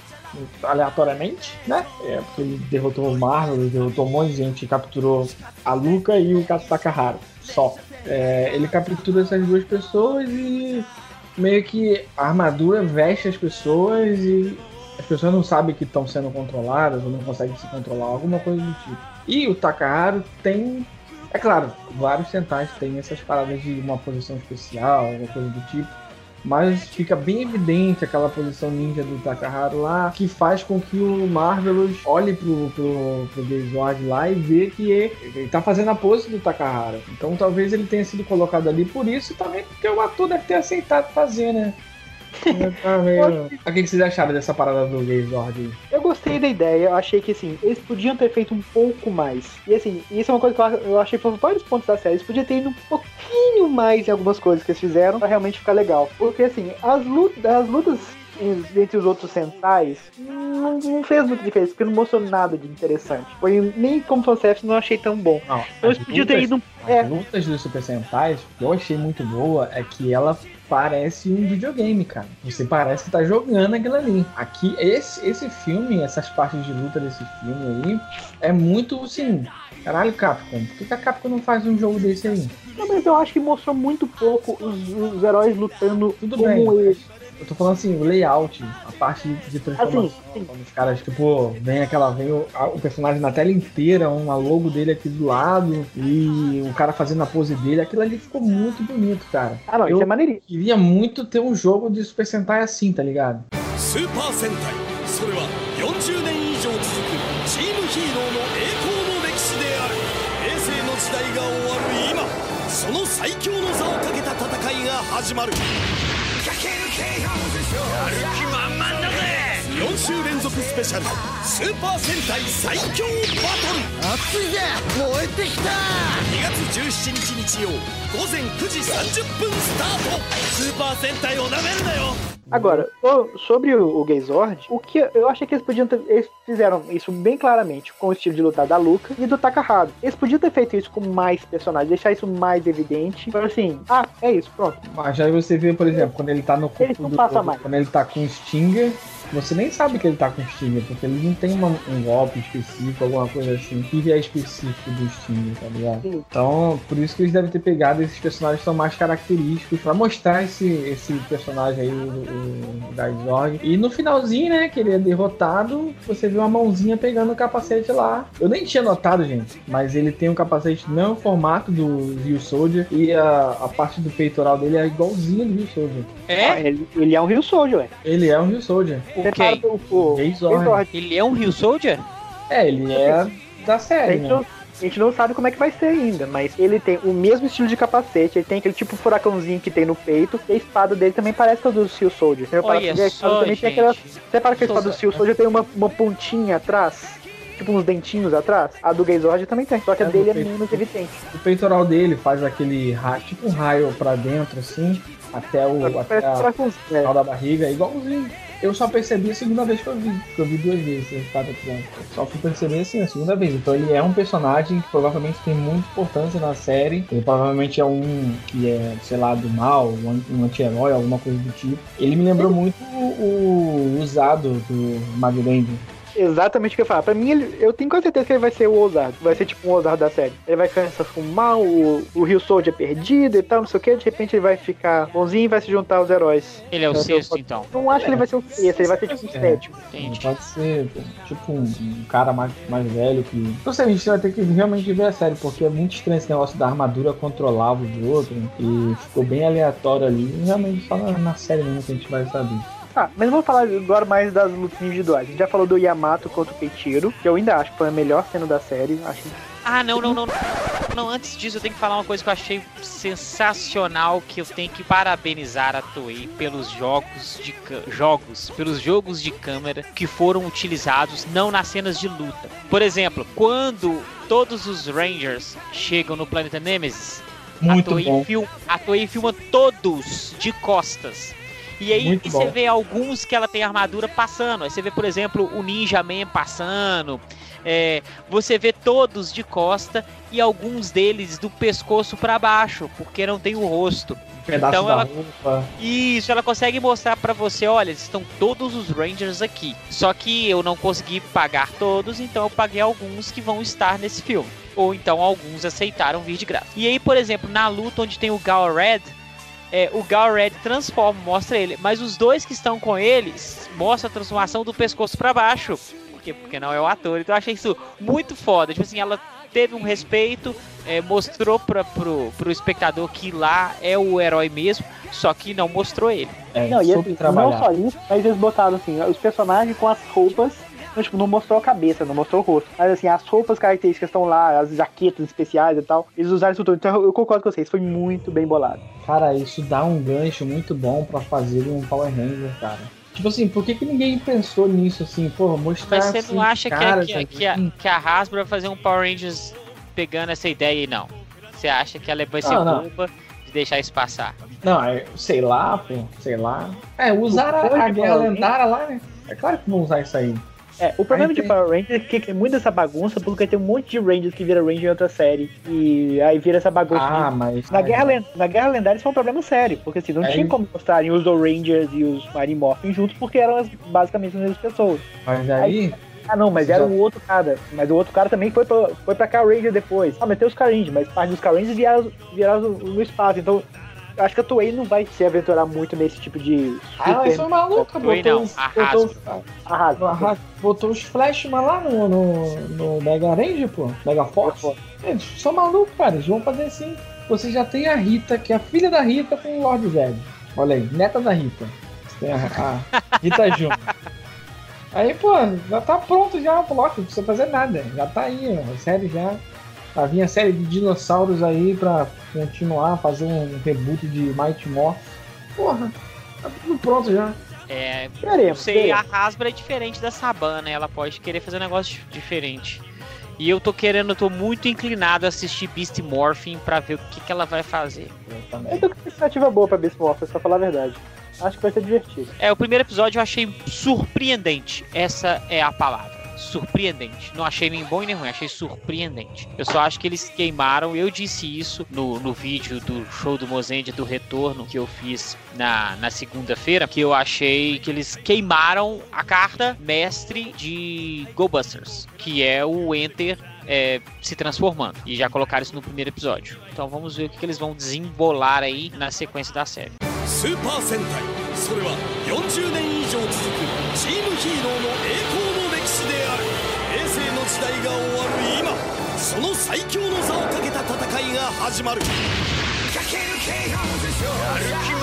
aleatoriamente, né? É, porque ele derrotou o Marvel, derrotou um monte de gente, capturou a Luca e o Kato Takahara. Só. É, ele captura essas duas pessoas e meio que a armadura veste as pessoas e as pessoas não sabem que estão sendo controladas ou não conseguem se controlar, alguma coisa do tipo. E o Takahara tem. É claro, vários centais têm essas paradas de uma posição especial, alguma coisa do tipo mas fica bem evidente aquela posição ninja do Takahara lá, que faz com que o Marvelous olhe pro, pro, pro Gazord lá e vê que ele, tá fazendo a pose do Takahara. Então talvez ele tenha sido colocado ali por isso e também porque o ator deve ter aceitado fazer, né? O que vocês acharam dessa parada do Gazord? Eu gostei da ideia, eu achei que assim, eles podiam ter feito um pouco mais. E assim, isso é uma coisa que eu achei por vários pontos da série. Eles podiam ter ido um pouquinho mais em algumas coisas que eles fizeram pra realmente ficar legal. Porque assim, as lutas, as lutas entre os outros centais não, não, fez muita diferença, porque não mostrou nada de interessante. Foi nem como fanservice não achei tão bom. Não, então eles podiam ter ido. As é. lutas dos Super Sentais, que eu achei muito boa, é que ela parece um videogame, cara. Você parece que tá jogando aquilo ali. Aqui, esse, esse filme, essas partes de luta desse filme aí, é muito assim. Caralho, Capcom, por que a Capcom não faz um jogo desse aí? Não, mas eu acho que mostrou muito pouco os, os heróis lutando Tudo como bem, eles. Eu tô falando assim, o layout, a parte de transformação. Assim, os caras, tipo, vem aquela, vem o, a, o, personagem na tela inteira, uma logo dele aqui do lado, e o cara fazendo a pose dele, aquilo ali ficou muito bonito, cara. Ah, não, eu isso é maneiríssimo. Queria muito ter um jogo de Super Sentai assim, tá ligado? Super Sentai, それは40年以上続くチームヒーローの栄光の歴史である平成の時代が終わる今その最強の座をかけた戦いが始まる 週連続スペシャルスーパー戦隊最強バトル熱いぜ燃えてきた2月17日日曜午前9時30分スタートスーパー戦隊をなめるなよ Agora, sobre o, o Gazord, o que eu achei que eles podiam ter. Eles fizeram isso bem claramente com o estilo de lutar da Luca e do Takahado. Eles podiam ter feito isso com mais personagens, deixar isso mais evidente. Para assim, ah, é isso, pronto. Mas aí você vê, por exemplo, quando ele tá no corpo do. Passa mais. Quando ele tá com o Stinger, você nem sabe que ele tá com Stinger, porque ele não tem uma, um golpe específico, alguma coisa assim, que é específico do Stinger, tá ligado? Sim. Então, por isso que eles devem ter pegado esses personagens que são mais característicos para mostrar esse, esse personagem aí, o, o. E no finalzinho, né, que ele é derrotado, você vê uma mãozinha pegando o capacete lá. Eu nem tinha notado, gente, mas ele tem um capacete não formato do Rio Soldier e a, a parte do peitoral dele é igualzinho do Rio Soldier. É? Ah, ele, ele é um Rio Soldier, ué. Ele é um Rio Soldier. O, Ele é um Rio Soldier? É, ele é da série, né? A gente não sabe como é que vai ser ainda, mas ele tem o mesmo estilo de capacete, ele tem aquele tipo furacãozinho que tem no peito, e a espada dele também parece a do Steel Soldier. Você repara Olha que a espada também tem aquela. Você repara que a espada do Steel Soldier tem uma, uma pontinha atrás? Tipo uns dentinhos atrás? A do Gazord também tem, só que a é dele é menos evidente. O peitoral dele faz aquele raio, tipo um raio pra dentro, assim, até o até a final da barriga, igualzinho. Eu só percebi a segunda vez que eu vi, que eu vi duas vezes esse cada episódio. Só fui perceber assim a segunda vez. Então ele é um personagem que provavelmente tem muita importância na série. Ele provavelmente é um que é, sei lá, do mal, um anti-herói, alguma coisa do tipo. Ele me lembrou muito o, o usado do Magland exatamente o que eu falar. Pra mim, ele, eu tenho quase certeza que ele vai ser o ousado. Vai ser tipo um ousado da série. Ele vai começar com mal, o, o Rio Soldier é perdido e tal, não sei o que. De repente ele vai ficar bonzinho e vai se juntar aos heróis. Ele é o sexto, então. Não acho é. que ele vai ser o sexto, ele vai ser tipo o é. sétimo. Pode ser tipo um, um, cara mais, mais velho que. Não sei, a gente vai ter que realmente ver a série, porque é muito estranho esse negócio da armadura controlável do outro. E ficou bem aleatório ali. Realmente só na, na série mesmo que a gente vai saber. Tá, mas vamos falar agora mais das lutas individuais. A gente já falou do Yamato contra o Peitiro, que eu ainda acho que foi a melhor cena da série. Acho ah, não, não, não, não. Antes disso, eu tenho que falar uma coisa que eu achei sensacional, que eu tenho que parabenizar a Toei pelos jogos de jogos, pelos jogos de câmera que foram utilizados não nas cenas de luta. Por exemplo, quando todos os Rangers chegam no planeta Nemesis, Muito a Toei, bom. Film, a Toei filma todos de costas. E aí e você vê alguns que ela tem armadura passando. Aí você vê, por exemplo, o Ninja Man passando. É, você vê todos de costa e alguns deles do pescoço para baixo, porque não tem o rosto. Pedaço Então ela- roupa. Isso, ela consegue mostrar pra você, olha, estão todos os Rangers aqui. Só que eu não consegui pagar todos, então eu paguei alguns que vão estar nesse filme. Ou então alguns aceitaram vir de graça. E aí, por exemplo, na luta onde tem o Gal Red, é, o Gal Red transforma, mostra ele. Mas os dois que estão com eles mostra a transformação do pescoço pra baixo. Por quê? Porque não é o ator. Então eu achei isso muito foda. Tipo assim, ela teve um respeito, é, mostrou pra, pro, pro espectador que lá é o herói mesmo, só que não mostrou ele. É, Não, e assim, não só isso, mas eles botaram assim, os personagens com as roupas. Não, tipo, não mostrou a cabeça, não mostrou o rosto. Mas assim, as roupas características estão lá, as jaquetas especiais e tal. Eles usaram isso tudo. Então eu- concordo com vocês, foi muito bem bolado. Cara, isso dá um gancho muito bom pra fazer um Power Ranger, cara. Tipo assim, por que, que ninguém pensou nisso assim? Pô, mostrar Mas você assim, não acha que, a- caras, que, a- que, a, que a Hasbro vai fazer um Power Rangers pegando essa ideia aí, não? Você acha que ela vai ser Não, não. boba de deixar isso passar? Não, é, sei lá, pô, sei lá. É, usar a, a guerra lendária lá, né? É claro que vão usar isso aí. É, o problema Aí de Power Rangers é que tem muita essa bagunça, porque tem um monte de Rangers que vira Ranger em outra série. E aí vira essa bagunça. Ah, de- mas. Na Guerra, Len- na Guerra Lendária isso foi um problema sério, porque assim, não É, tinha como mostrarem os Zoe Rangers e os Marine Morphin juntos, porque eram as- basicamente as mesmas pessoas. Mas aí. Ah não, mas era o outro cara. Mas o outro cara também foi pra, foi pra Car Ranger depois. Ah, mas tem os Car Rangers, mas parte dos Car Rangers viraram, viraram no espaço. Então, acho que a Toei não vai se aventurar muito nesse tipo de. Ah, mas foi maluca, Toei botou, não, botou, arrasa. a- botou os Flashman lá no, no, no Mega Ranger, pô. Mega Force. Eles são malucos, cara. Eles vão fazer assim. Você já tem a Rita, que é a filha da Rita com o Lord Zed. Olha aí, neta da Rita. Você tem a, a Rita Júnior. Aí, pô, já tá pronto já o Loki, não precisa fazer nada. Já tá aí, ó, a série já. Vai vir a série de dinossauros aí pra continuar, fazer um reboot de Mighty Morph. Porra, tá tudo pronto já. É, não Veremos. sei, a. Hasbro é diferente da Saban, né? Ela pode querer fazer um negócio diferente. E eu tô querendo, eu tô muito inclinado a assistir Beast Morphing pra ver o que, que ela vai fazer. Eu Eu também. tô com expectativa boa pra Beast Morphers, pra falar a verdade. Acho que vai ser divertido. É, o primeiro episódio eu achei surpreendente. Essa é a palavra Surpreendente. Não achei nem bom e nem ruim, achei surpreendente. Eu só acho que eles queimaram. Eu disse isso no, no vídeo do show do Mozende do retorno que eu fiz na, na segunda-feira. Que eu achei que eles queimaram a carta mestre de Go Busters, que é o Enter é, se transformando. E já colocaram isso no primeiro episódio. Então vamos ver o que, que eles vão desembolar aí na sequência da série. スーパー戦隊それは40年以上続くチームヒーロー 最強の座をかけた戦いが始まる。やる気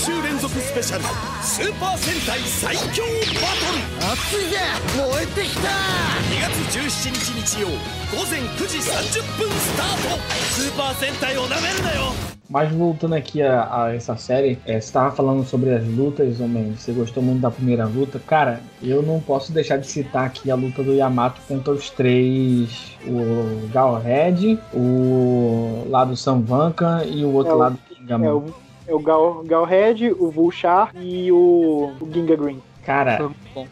週連続スペシャルスーパー戦隊最強バトル熱いぜ燃えてきた2月17日日曜午前9時30分スタートスーパー戦隊をなめるなよ Mas voltando aqui a, a essa série, é, você tava falando sobre as lutas, homem. Você gostou muito da primeira luta. Cara, eu não posso deixar de citar aqui a luta do Yamato contra os três: o Galred, o lado Sam Vanka e o outro É o- lado Kingaman. É o, é o Gal, Galhead, o Vulchar e o, o Ginga Green. Cara,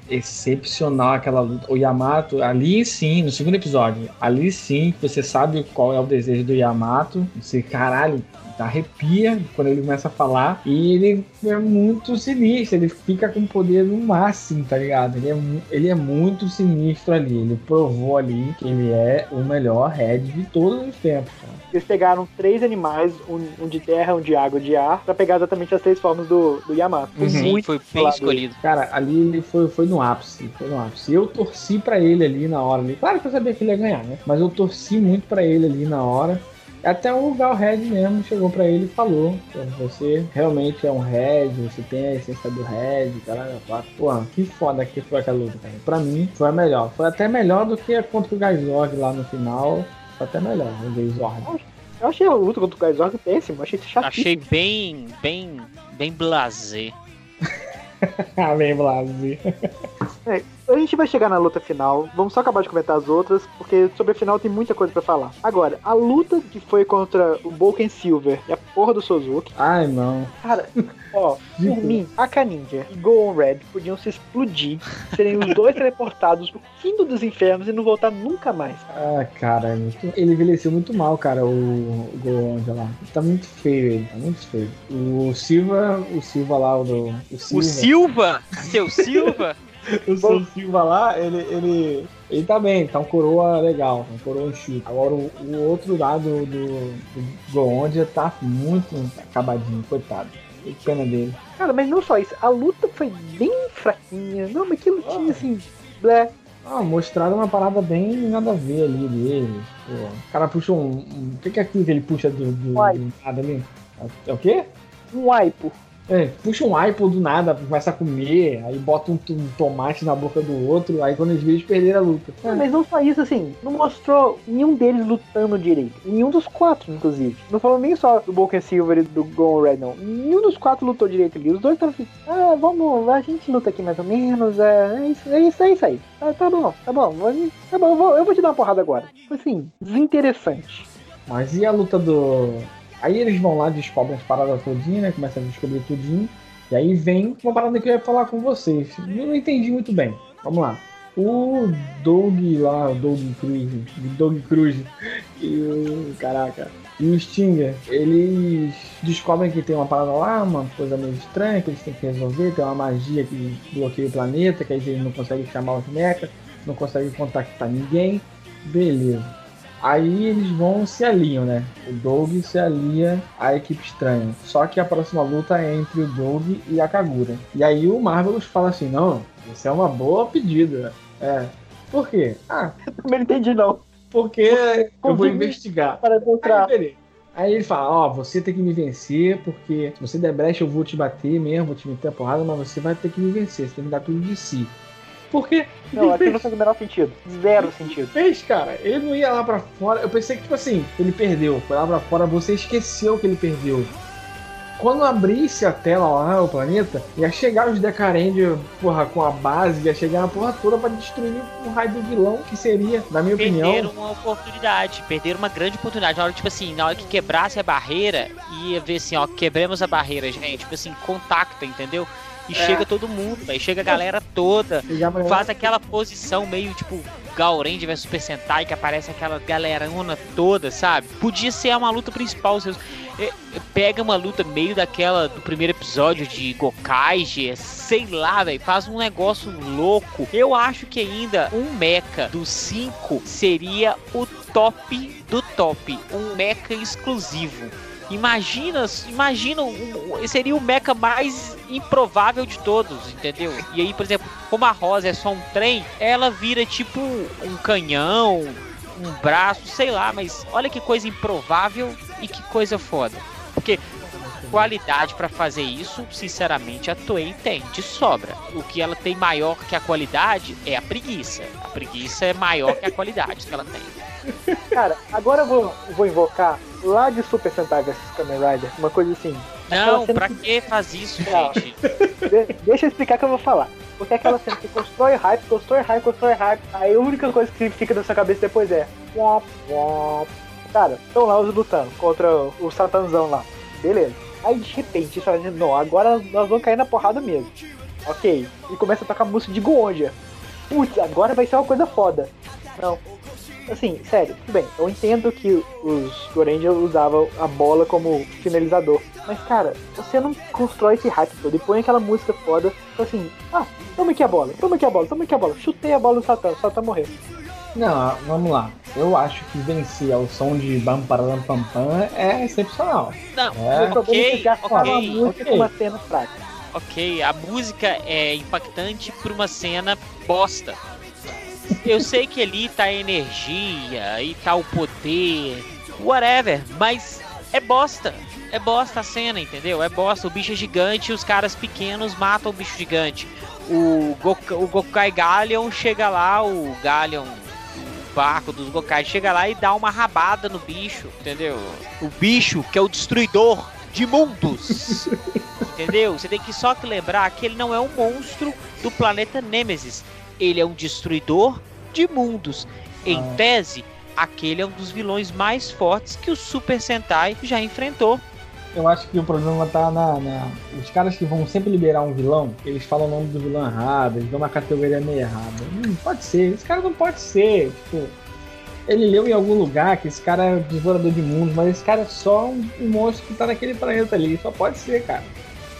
excepcional aquela luta. O Yamato, ali sim, no segundo episódio, ali sim você sabe qual é o desejo do Yamato. Você, caralho, arrepia quando ele começa a falar. E ele é muito sinistro, ele fica com poder no máximo, tá ligado? Ele é, ele é muito sinistro ali. Ele provou ali que ele é o melhor Red de todos os tempos, cara. Eles pegaram três animais, um, um de terra, um de água, um de ar, pra pegar exatamente as três formas do, do Yamato. Foi Sim, muito foi bem escolhido. Cara, ali ele foi, foi no ápice, foi no ápice. Eu torci pra ele ali na hora. Ali. Claro que eu sabia que ele ia ganhar, né? Mas eu torci muito pra ele ali na hora. Até o Galred mesmo chegou pra ele e falou: "Pô, Você realmente é um Red, você tem a essência do Red, caralho. Pô, que foda que foi aquela luta, cara. Pra mim, foi a melhor. Foi até melhor do que a contra o Gazorg lá no final. Foi até melhor, o Gazorg. Eu achei a luta contra o Kaizorg péssimo, achei chato. Achei bem, bem, bem blasé. ah, bem, Blasi. A gente vai chegar na luta final. Vamos só acabar de comentar as outras, porque sobre a final tem muita coisa pra falar. Agora, a luta que foi contra o Boken Silver e a porra do Suzuki. Ai, não. Cara, ó, por mim, a Kaninja e Go On Red podiam se explodir, serem os dois teleportados pro fim dos infernos e não voltar nunca mais. Ah, cara, ele envelheceu muito mal, cara, o, o Goonja lá. Tá muito feio ele, tá muito feio. O Silva, o Silva lá, o do. O Silva. O Silva, seu Silva, O seu Silva lá, ele, ele, ele tá bem, tá um coroa legal, um coroa enxuto. Agora o, o outro lado do, do Goonja tá muito acabadinho, coitado. Que pena dele. Cara, mas não só isso, a luta foi bem fraquinha. Não, mas que lutinha assim, blé. Ah, mostraram uma parada bem nada a ver ali dele. Pô, o cara puxa um. um- O que, que é aquilo que ele puxa do, do, do nada ali? É o quê? Um aipo. É, puxa um iPod do nada, começa a comer, aí bota um, um tomate na boca do outro, aí quando eles veem, eles perderam a luta. Não, mas não só isso, assim, não mostrou nenhum deles lutando direito. Nenhum dos quatro, inclusive. Não falou nem só do Boken Silver e do Gon Red, não. Nenhum dos quatro lutou direito ali. Os dois estavam assim, ah, vamos, a gente luta aqui mais ou menos, é, é isso, é isso, é isso aí. Ah, tá bom, tá bom, tá bom, eu vou, eu vou te dar uma porrada agora. Foi assim, desinteressante. Mas e a luta do. Aí eles vão lá, descobrem as paradas todinha, né? Começam a descobrir tudinho. E aí vem uma parada que eu ia falar com vocês. Eu não entendi muito bem. Vamos lá. O Doug lá, o Doug Cruz, Doug Cruz e o. Caraca. E o Stinger, eles descobrem que tem uma parada lá, uma coisa meio estranha que eles têm que resolver, tem uma magia que bloqueia o planeta, que aí eles não conseguem chamar os mechas, não conseguem contactar ninguém. Beleza. Aí eles vão se alinham, né? O Doug se alia à equipe estranha. Só que a próxima luta é entre o Doug e a Kagura. E aí o Marvelous fala assim: não, isso é uma boa pedida. É. Por quê? Ah, Também não entendi, não. porque eu vou investigar. Para Aí, demonstrar. beleza. Aí ele fala, ó, você tem que me vencer, porque se você der brecha eu vou te bater mesmo, vou te meter a porrada, mas você vai ter que me vencer, você tem que dar tudo de si. Por quê? Não, aqui não faz o menor sentido. Zero sentido. fez, cara? Ele não ia lá pra fora. Eu pensei que, tipo assim, ele perdeu. Foi lá pra fora, você esqueceu que ele perdeu. Quando abrisse a tela lá, o planeta, ia chegar os Decarendia, porra, com a base, ia chegar a porra toda pra destruir o raio do vilão, que seria, na minha perderam opinião. uma oportunidade, perderam uma grande oportunidade. Na hora, tipo assim, na hora que quebrasse a barreira, ia ver assim, ó, quebramos a barreira, gente. Tipo assim, contacta, entendeu? E chega todo mundo, aí chega a galera toda, faz aquela posição meio tipo Gaurange vs Super Sentai, que aparece aquela galerona toda, sabe? Podia ser uma luta principal. Seus... é, é, Pega uma luta meio daquela do primeiro episódio de Gokaiger, sei lá, velho. Faz um negócio louco. Eu acho que ainda um mecha dos 5 seria o top do top. Um mecha exclusivo. Imagina, imagina, seria o mecha mais improvável de todos, entendeu? E aí, por exemplo, como a Rosa é só um trem, ela vira tipo um canhão, um braço, sei lá, mas olha que coisa improvável e que coisa foda. Porque qualidade pra fazer isso, sinceramente, a Toei tem de sobra. O que ela tem maior que a qualidade é a preguiça. A preguiça é maior que a qualidade que ela tem. Cara, agora eu vou, vou invocar lá de Super Sentai vs Kamen Rider, uma coisa assim. Não, pra que- que faz isso, Não. gente? De- deixa eu explicar que eu vou falar. Porque é aquela cena que constrói hype, constrói hype, constrói hype. Aí a única coisa que fica na sua cabeça depois é. Womp, womp. Cara, estão lá os lutando contra o, Satanzão lá. Beleza. Aí de repente você fala assim, não, agora nós vamos cair na porrada mesmo. Ok. E começa a tocar música de Goonja. Putz, agora vai ser uma coisa foda. Não. Assim, sério, tudo bem. Eu entendo que os Gorenja usavam a bola como finalizador. Mas, cara, você não constrói esse hype todo e põe aquela música foda. Tipo assim, ah, toma aqui a bola, toma aqui a bola, toma aqui a bola. Chutei a bola no Satã, o Satã morreu. Não, vamos lá. Eu acho que vencer ao som de Bam Pararam Pam Pam é excepcional. Não, É. o problema é que ok, já fala uma ok, música ok. com uma cena fraca. ok. A música é impactante por uma cena bosta. Eu sei que ali tá a energia e tá o poder, whatever, mas é bosta. É bosta a cena, entendeu? É bosta. O bicho é gigante e os caras pequenos matam o bicho gigante. O, Goka, o Gokai Galion chega lá, o Galion, o barco dos Gokai, chega lá e dá uma rabada no bicho, entendeu? O bicho que é o destruidor de mundos. entendeu? Você tem que só que lembrar que ele não é um monstro do planeta Nemesis. Ele é um destruidor de mundos. Em Ah. tese, aquele é um dos vilões mais fortes que o Super Sentai já enfrentou. Eu acho que o problema tá na, na- Os caras que vão sempre liberar um vilão, eles falam o nome do vilão errado, eles dão uma categoria meio errada. Não pode ser, esse cara não pode ser. Tipo, ele leu em algum lugar que esse cara é o devorador de mundos, mas esse cara é só um, um monstro que tá naquele planeta ali. Só pode ser, cara.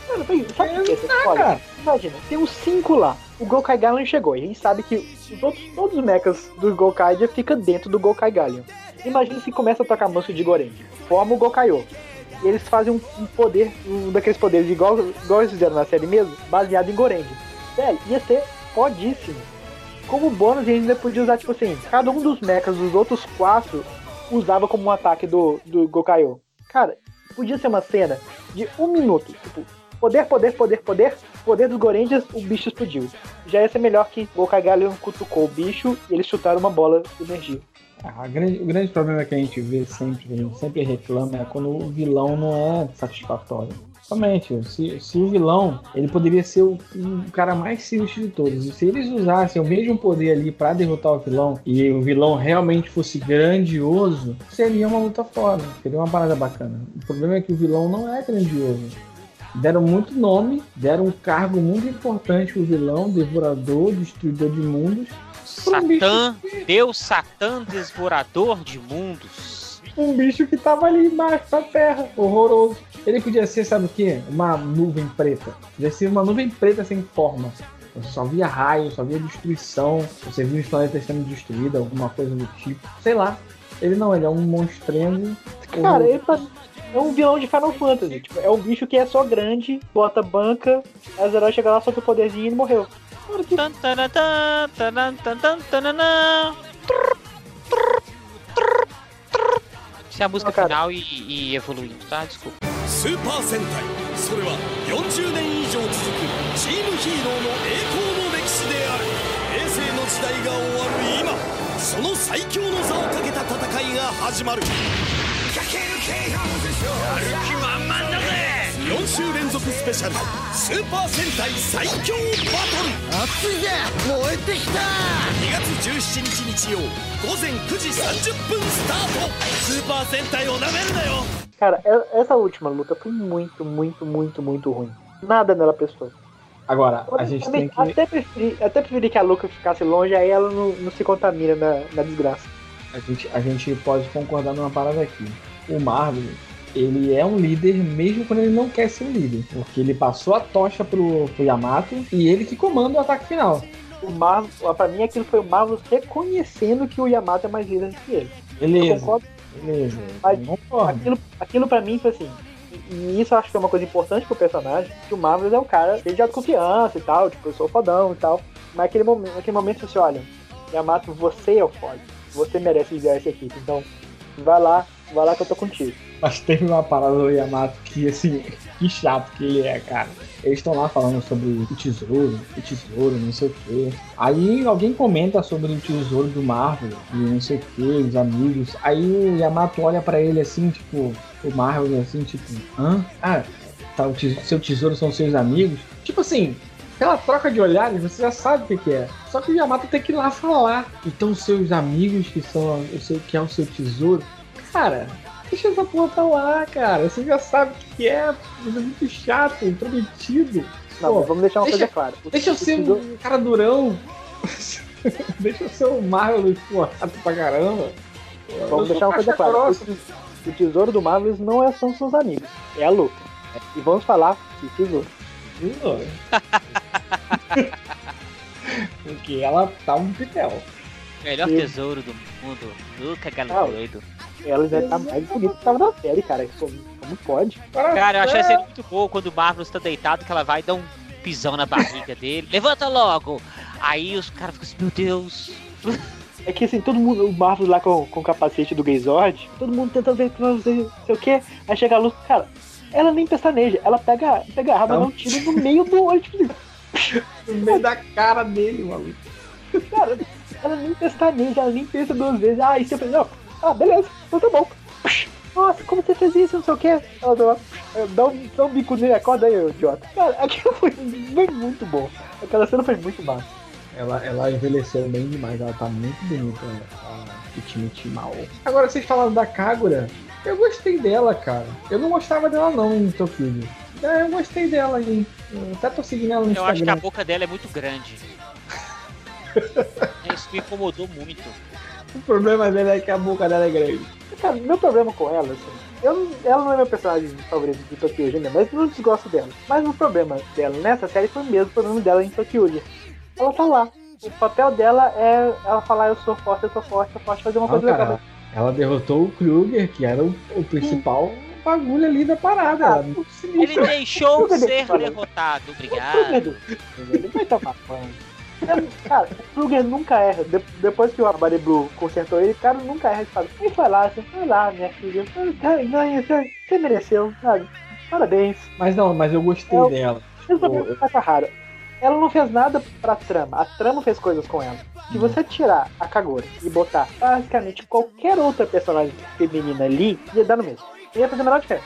Mano, peraí, sabe o que é Ah, história? cara. Imagina, tem uns cinco lá. O Gokai Galion chegou e a gente sabe que os outros, todos os mechas do Gokai já fica dentro do Gokai Galion. Imagina se começa a tocar música de Goren. Forma o Gokaiô. E eles fazem um, um poder, um daqueles poderes igual, igual eles fizeram na série mesmo, baseado em Goren. Velho, ia ser fodíssimo. Como bônus, a gente ainda podia usar, tipo assim, cada um dos mechas dos outros quatro usava como um ataque do, do Gokaiô. Cara, podia ser uma cena de um minuto. Tipo, poder, poder, poder, poder. Poder dos Gorenjas, o bicho explodiu. Já ia ser melhor que o Kagalion cutucou o bicho e eles chutaram uma bola de energia. Ah, o grande problema que a gente vê sempre, que a gente sempre reclama, é quando o vilão não é satisfatório. Somente, se, se o vilão, ele poderia ser o, o cara mais sinistro de todos. E se eles usassem o mesmo poder ali pra derrotar o vilão, e o vilão realmente fosse grandioso, seria uma luta foda, seria uma parada bacana. O problema é que o vilão não é grandioso. Deram muito nome, deram um cargo muito importante pro vilão, devorador, destruidor de mundos. Satã, Deus Satã, devorador de mundos. um bicho que tava ali embaixo da terra, horroroso. Ele podia ser, sabe o quê? Uma nuvem preta. Podia ser uma nuvem preta sem forma. Você só via raio, só via destruição, você via os planetas sendo destruídos, alguma coisa do tipo. Sei lá. Ele não, ele é um monstrengo. Cara, ele tá- é um vilão de Final Fantasy. Tipo, é um bicho que é só grande, bota banca, aí os heróis chegam lá, soltam o poderzinho e ele morreu. Cara, que Tan, taran, tan, taran, tan, tan, tananã. Isso é a música Ah, cara. final e, e evoluindo, tá? Desculpa. スーパー戦隊それは40年以上続くチームヒーローの栄光の歴史である平成の時代が終わる今その最強の座をかけた戦いが始まる 4週連続スペシャルスーパー戦隊最強バトル熱いぜ燃えてきた2月17日日曜午前9時30分スタートスーパー戦隊をなめるなよ Cara, e- essa última luta foi muito, muito, muito, muito ruim. Nada nela prestou. Agora, a gente Também tem que. até, preferi, até preferi que a Luca ficasse longe, aí ela não, não se contamina na, na desgraça. A gente, a gente pode concordar numa parada aqui. O Marvel, ele é um líder mesmo quando ele não quer ser um líder. Porque ele passou a tocha pro, pro Yamato e ele que comanda o ataque final. O Marvel, pra mim aquilo foi o Marvel reconhecendo que o Yamato é mais líder que ele. Eu Beleza, concordo. beleza. Mas-. Aquilo, aquilo pra mim foi assim. E isso eu acho que é uma coisa importante pro personagem, que o Marvel é um cara cheio de autoconfiança e tal, tipo, eu sou fodão e tal. Mas naquele momento, naquele momento assim, olha, Yamato, você é o foda. Você merece liderar essa equipe. Então, vai lá, vai lá que eu tô contigo. Mas teve uma parada do Yamato que, assim, que chato que ele é, cara. Eles estão lá falando sobre o tesouro, o tesouro, não sei o quê. Aí alguém comenta sobre o tesouro do Marvel e não sei o quê, os amigos. Aí o Yamato olha pra ele assim, tipo, o Marvel assim, tipo, hã? Ah, tá, o tesouro, seu tesouro são seus amigos? Tipo assim, pela troca de olhares, você já sabe o que, que é. Só que o Yamato tem que ir lá falar. Então, seus amigos que são o seu, que é o seu tesouro. Cara, deixa essa porra pra lá, cara. Você já sabe o que, é. Isso é muito chato, intrometido. Não, Pô, mas vamos deixar uma deixa- coisa clara. O Deixa eu ser um cara durão. deixa eu ser um Marvel explorado pra caramba. Vamos deixar uma coisa clara. O tesouro do Marvel não é- são seus amigos, é a Luca. E vamos falar de tesouro. Tesouro. Porque ela tá um pitel. Melhor Sim. tesouro do mundo. Luca Ah, Galodoido. Ela já tá mais bonita que tava na série, cara. Como, pode? Cara, eu achei cena muito boa quando o Marvel está deitado, que ela vai dar um pisão na barriga dele. Levanta logo! Aí os caras ficam assim, meu Deus. É que assim, todo mundo, o Marvel lá com, com o capacete do Gayzord, todo mundo tentando ver não sei, o que, aí chega a luz, cara, ela nem pestaneja, ela pega, pega a arma e Não. dá um tiro no meio do olho, tipo No meio da cara dele, maluco. cara, ela nem pestaneja, ela nem pensa duas vezes, ah, isso falei, não, ah, beleza, então tá bom. Nossa, como você fez isso, não sei o que, ela dá, dá um, dá um bico nele, acorda aí, idiota. Cara, aquilo foi, foi muito bom, aquela cena foi muito massa. Ela, ela envelheceu bem demais, ela tá muito bonita, a Itimiti Mal. Agora, vocês falaram da Kagura, eu gostei dela, cara. Eu não gostava dela não em Tokyo. É, eu gostei dela aí. Eu até tô seguindo ela no Eu Instagram. acho que a boca dela é muito grande. Isso me incomodou muito. O problema dela é que a boca dela é grande. Cara, meu problema com ela, assim, eu, ela não é meu personagem favorito de Tokyo ainda, mas eu não desgosto dela. Mas o problema dela nessa série foi mesmo o problema dela em Tokyo. Ela tá lá. O papel dela é ela falar eu sou forte, eu sou forte, eu forte, fazer uma Não, coisa legal. ela derrotou o Kruger, que era o, o principal bagulho ali da parada. Ah, Ele deixou ser derrotado, obrigado. Kruger, ele vai tomar. Cara, o Kruger nunca erra. De- depois que o Abare Blue consertou ele, o cara nunca erra. Ele fala, ele foi lá, você foi lá, minha filha. Cara, ganha, você, você mereceu, sabe? Parabéns. Mas não, mas eu gostei Eu- dela. Esse problema com a Takahara. Ela não fez nada pra trama. A trama fez coisas com ela. Se você tirar a Kagura e botar basicamente qualquer outra personagem feminina ali, ia dar no mesmo. Ia fazer a menor diferença.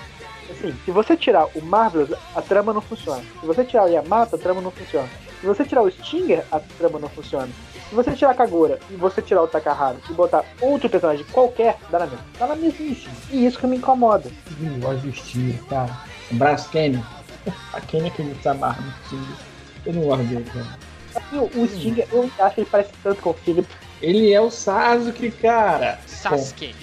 Assim, se você tirar o Marvelous, a trama não funciona. Se você tirar o Yamato, a trama não funciona. Se você tirar o Stinger, a trama não funciona. Se você tirar a Kagura e você tirar o Takahara e botar outro personagem qualquer, dá na mesma. Dá na mesmice. E isso que me incomoda. Eu não gosto do Stinger, cara. O Braço Kenny. A Kenny é que ele se amarra no Stinger. Eu não gosto dele, cara. Assim, o o Stinger, eu acho que ele parece tanto com o Philip. Ele é o Sasuke, cara. Sasuke.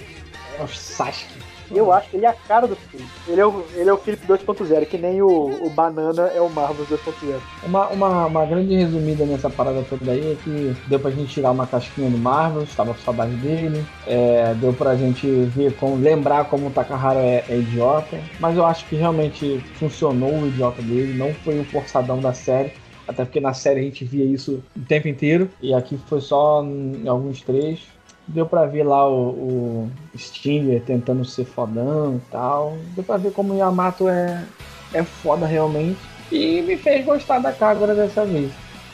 É o Sasuke. Eu acho que ele é a cara do Philip. Ele é o, ele é o Philip 2.0, que nem o, o Banana é o Marvel 2.0. Uma, uma, uma grande resumida nessa parada toda aí é que deu pra gente tirar uma casquinha do Marvel, estava com saudade dele. É, deu pra gente ver como, lembrar como o Takahara é, é idiota. Mas eu acho que realmente funcionou o idiota dele, não foi um forçadão da série. Até porque na série a gente via isso o tempo inteiro. E aqui foi só em alguns trechos. Deu pra ver lá o, o Stinger tentando ser fodão e tal. Deu pra ver como o Yamato é, é foda realmente. E me fez gostar da Kagura dessa vez.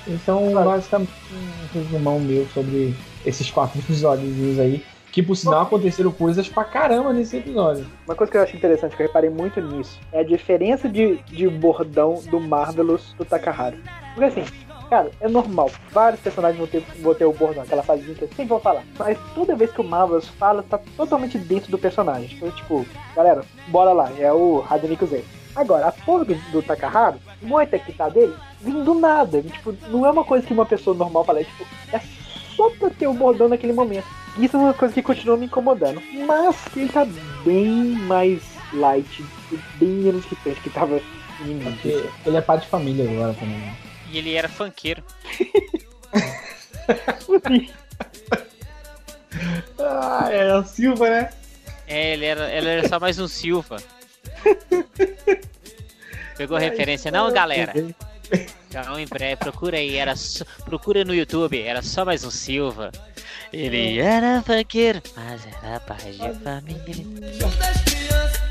Então, basicamente, um resumão meu sobre esses quatro episódios aí. Que por sinal aconteceram coisas pra caramba nesse episódio. Uma coisa que eu acho interessante, que eu reparei muito nisso, é a diferença de, de bordão do Marvelous do Takahara. Porque assim, cara, é normal. Vários personagens vão ter, vão ter o bordão, aquela fazinha que sempre vão falar. Mas toda vez que o Marvelous fala, tá totalmente dentro do personagem. Então, tipo, galera, bora lá, é o Hadeniku Zen. Agora, a porra do, Takahara, muita que tá dele, vem do nada. Tipo, não é uma coisa que uma pessoa normal fala, é tipo, é só pra ter o bordão naquele momento. Isso é uma coisa que continua me incomodando. Mas ele tá bem mais light, bem menos irritante que tava em mim. Ele é pai de família agora também. né? E ele era funkeiro. Ah, é a Silva, né? É, ele era, ele era só mais um Silva. Pegou a referência, não, galera? Então, em breve, procura aí, era só- procura no YouTube, era só mais um Silva. Ele era funkeiro, mas era pai de família.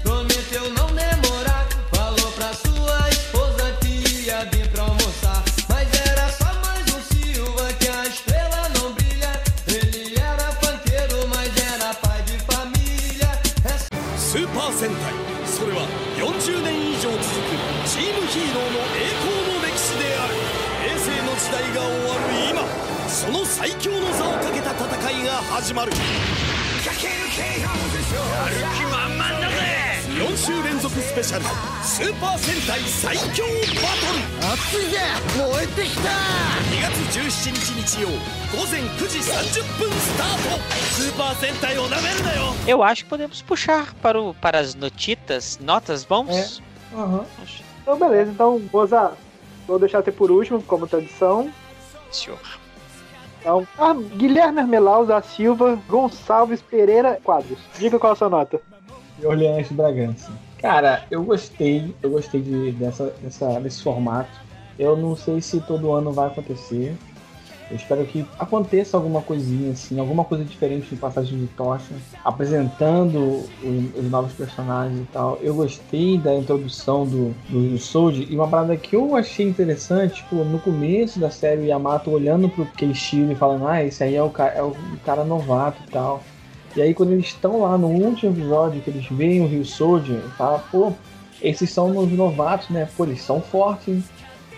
Prometeu não demorar. Falou pra sua esposa que ia vir 始まるやる気満々だぜ4週連続スペシャルスーパー戦隊最強バトル熱いぜ燃えてきた2月17日日曜午前9時30分スタートスーパー戦隊をなめるなよ Eu acho que podemos puxar para, o, para as notitas, notas, vamos? Aham. Então, beleza. Então, Moza, vou deixar você por último, como tradição. Senhor. Então, ah, Guilherme Armelaus da Silva Gonçalves Pereira Quadros. Diga qual a sua nota. Orleans Bragança. Cara, eu gostei, eu gostei de, dessa, dessa, desse formato. Eu não sei se todo ano vai acontecer. Eu espero que aconteça alguma coisinha assim, alguma coisa diferente de Passagem de Tocha, apresentando os, os novos personagens e tal. Eu gostei da introdução do, do Soji e uma parada que eu achei interessante, tipo, no começo da série o Yamato olhando pro Keishiro e falando, ah, esse aí é o, é o cara novato e tal. E aí quando eles estão lá no último episódio, que eles veem o Rio Soldier, fala, pô, esses são os novatos, né? Pô, eles são fortes. hein?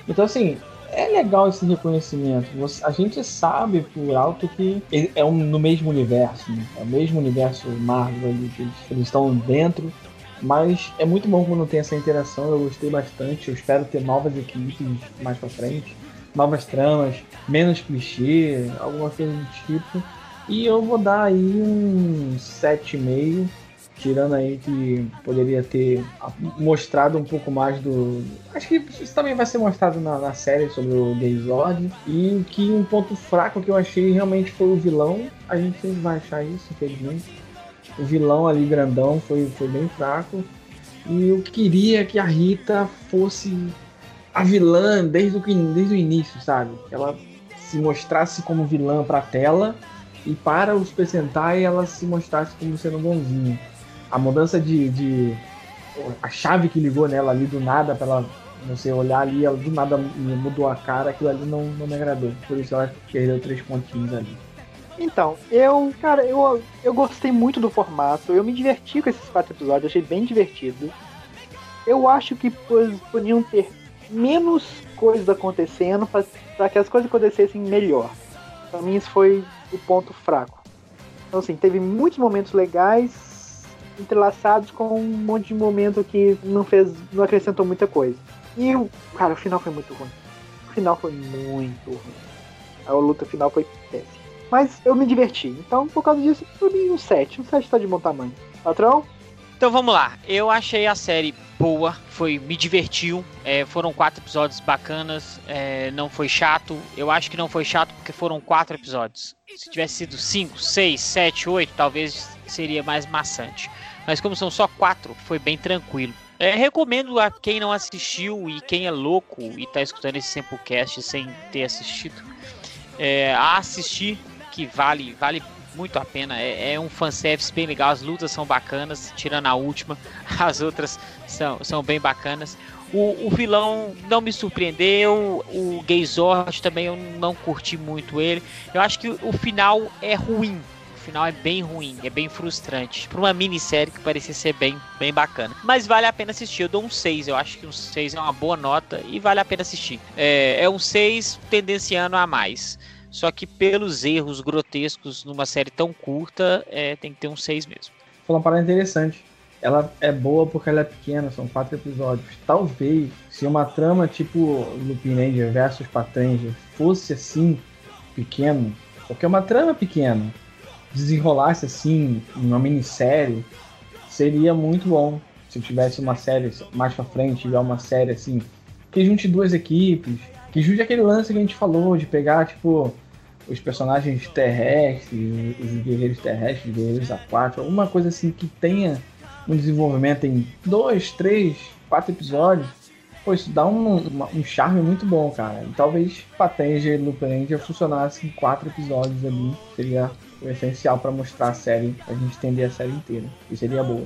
Então assim, é legal esse reconhecimento. Você- a gente sabe por alto que é um, no mesmo universo, né? é o mesmo universo Marvel eles, eles estão dentro. Mas é muito bom quando tem essa interação, eu gostei bastante. Eu espero ter novas equipes mais pra frente, novas tramas, menos clichê, alguma coisa do tipo. E eu vou dar aí um 7,5 tirando aí que poderia ter mostrado um pouco mais do. Acho que isso também vai ser mostrado na, na série sobre o Gayzord. E que um ponto fraco que eu achei realmente foi o vilão. A gente sempre vai achar isso, infelizmente. O vilão ali grandão foi, foi bem fraco. E eu queria que a Rita fosse a vilã desde o, desde o início, sabe? Ela se mostrasse como vilã pra tela e para o Super Sentai ela se mostrasse como sendo bonzinha a mudança de, de- a chave que ligou nela ali do nada pra ela você olhar ali, ela do nada mudou a cara, aquilo ali não, não me agradou. Por isso ela perdeu três pontinhos ali. Então, eu, cara, eu, eu gostei muito do formato, eu me diverti com esses quatro episódios, achei bem divertido. Eu acho que pois, podiam ter menos coisas acontecendo para que as coisas acontecessem melhor. Pra mim, isso foi o ponto fraco. Então, assim, teve muitos momentos legais entrelaçados com um monte de momento que não fez, não acrescentou muita coisa. E, cara, o final foi muito ruim. O final foi muito ruim. A luta final foi péssima. Mas eu me diverti. Então, por causa disso, pra mim, um 7. Um 7 tá de bom tamanho. Patrão? Então vamos lá. Eu achei a série boa, foi me divertiu. é, foram quatro episódios bacanas, é, não foi chato. Eu acho que não foi chato porque foram quatro episódios. Se tivesse sido cinco, seis, sete, oito, talvez seria mais maçante. Mas como são só quatro, foi bem tranquilo. É, recomendo a quem não assistiu e quem é louco e tá escutando esse Samplecast sem ter assistido é, a assistir, que vale, vale muito a pena. É, é um fanservice bem legal, as lutas são bacanas, tirando a última, as outras são, são bem bacanas. O, o vilão não me surpreendeu, o Gayzord também eu não curti muito ele. Eu acho que o final é ruim. Final é bem ruim, é bem frustrante. Para uma minissérie que parecia ser bem, bem bacana. Mas vale a pena assistir. Eu dou um 6. Eu acho que um 6 é uma boa nota e vale a pena assistir. É, é um 6 tendenciando a mais. Só que pelos erros grotescos numa série tão curta, é, tem que ter um 6 mesmo. Falou uma parada interessante. Ela é boa porque ela é pequena, são quatro episódios. Talvez, se uma trama tipo Lupin Ranger versus Patranger fosse assim, pequeno, porque é uma trama pequena, desenrolasse assim, uma minissérie, seria muito bom. Se tivesse uma série mais pra frente, tiver uma série assim, que junte duas equipes, que junte aquele lance que a gente falou, de pegar, tipo, os personagens terrestres, os guerreiros terrestres, guerreiros aquáticos, alguma coisa assim que tenha um desenvolvimento em dois, três, quatro episódios, pô, isso dá um, uma- um charme muito bom, cara. E talvez Patenja e Lupin funcionasse em quatro episódios ali, seria o essencial pra mostrar a série, pra gente entender a série inteira. E seria boa.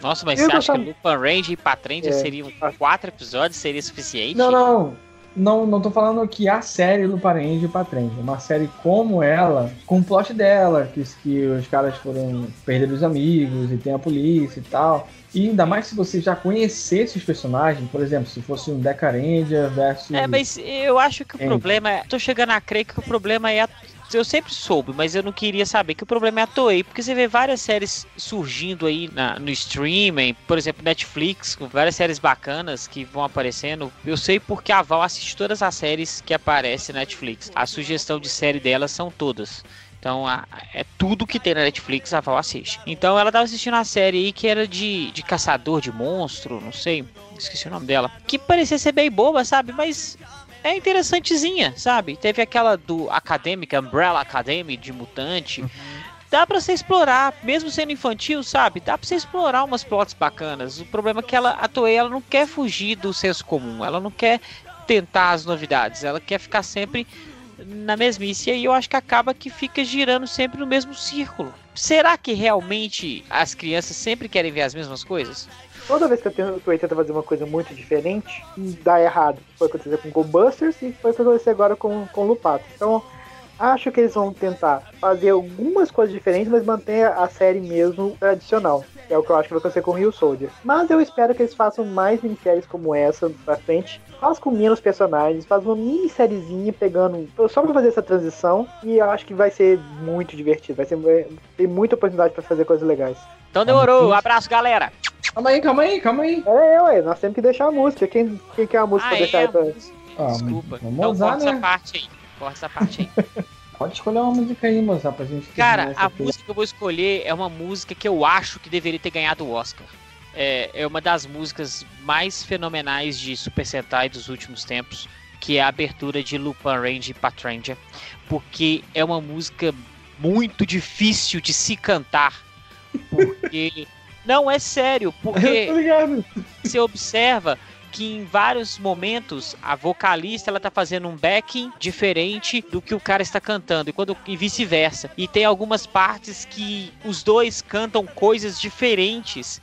Nossa, mas Eu você acha que Lupin Range e Patranger É. seriam quatro episódios? Seria suficiente? Não, não. Não, não tô falando que a série do Parente e Patrenja. Uma série como ela, com o plot dela, que, que os caras foram perder os amigos e tem a polícia e tal. E ainda mais se você já conhecesse os personagens, por exemplo, se fosse um Deca Ranger versus. É, mas eu acho que o problema é. Tô chegando a crer que o problema é. A, eu sempre soube, mas eu não queria saber que o problema é a Toei, porque você vê várias séries surgindo aí na- no streaming, por exemplo, Netflix, com várias séries bacanas que vão aparecendo. Eu sei porque a Val assiste todas as séries que aparecem na Netflix. A sugestão de série delas são todas. Então a- é tudo que tem na Netflix a Val assiste. Então ela tava assistindo uma série aí que era de, de caçador de monstro, não sei, esqueci o nome dela. Que parecia ser bem boba, sabe? Mas é interessantezinha, sabe? Teve aquela do Acadêmica, Umbrella Academy de mutante. Dá pra você explorar, mesmo sendo infantil, sabe? Dá pra você explorar umas plots bacanas. O problema é que ela, a Toei, ela não quer fugir do senso comum. Ela não quer tentar as novidades. Ela quer ficar sempre na mesmice. E aí eu acho que acaba que fica girando sempre no mesmo círculo. Será que realmente as crianças sempre querem ver as mesmas coisas? Toda vez que eu tento- eu tento fazer uma coisa muito diferente, dá errado. Foi acontecer com Go Busters e foi acontecer agora com, com Lupato. Então, acho que eles vão tentar fazer algumas coisas diferentes, mas manter a série mesmo tradicional. que É o que eu acho que vai acontecer com o Rio Soldier. Mas eu espero que eles façam mais minisséries como essa pra frente. Faz com menos personagens, faz uma minissériezinha pegando. Só pra fazer essa transição. E eu acho que vai ser muito divertido. Vai ser. Tem muita oportunidade pra fazer coisas legais. Então demorou. Abraço, galera. Calma aí, calma aí, calma aí. É, ué, nós temos que deixar a música. Quem, quem quer a música Ah, pra deixar é, aí pra. Ah, Desculpa. vamos Então usar, corta né? essa parte aí. Corta essa parte aí. Pode escolher uma música aí, moça, pra gente Cara, a aqui. música que eu vou escolher é uma música que eu acho que deveria ter ganhado o Oscar. É, é uma das músicas mais fenomenais de Super Sentai dos últimos tempos, que é a abertura de Lupin Range e Patrangia, porque é uma música muito difícil de se cantar, porque não é sério, porque você observa que em vários momentos a vocalista ela tá fazendo um backing diferente do que o cara está cantando e quando e vice-versa. E tem algumas partes que os dois cantam coisas diferentes.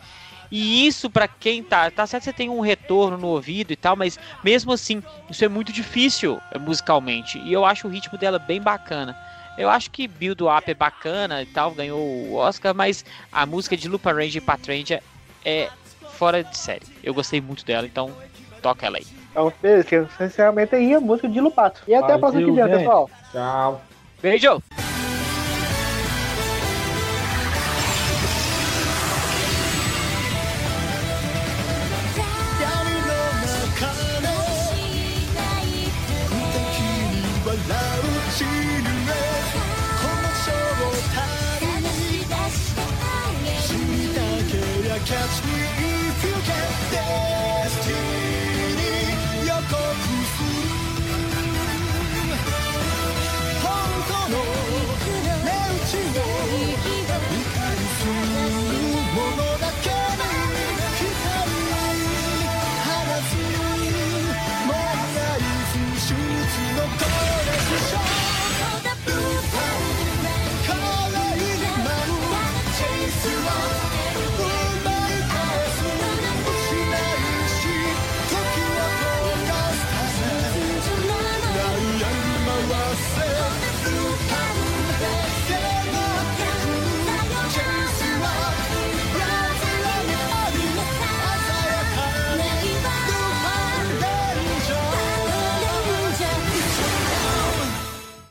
E isso pra quem tá, tá certo você tem um retorno no ouvido e tal, mas mesmo assim, isso é muito difícil eh, musicalmente. E eu acho o ritmo dela bem bacana. Eu acho que Build Up é bacana e tal, ganhou o Oscar, mas a música de Lupa Range e Patrangia é fora de série. Eu gostei muito dela, então toca ela aí. Então, beleza, sinceramente aí a música de Lupato. E até a próxima que Valeu, vem, pessoal. Tchau. Beijo!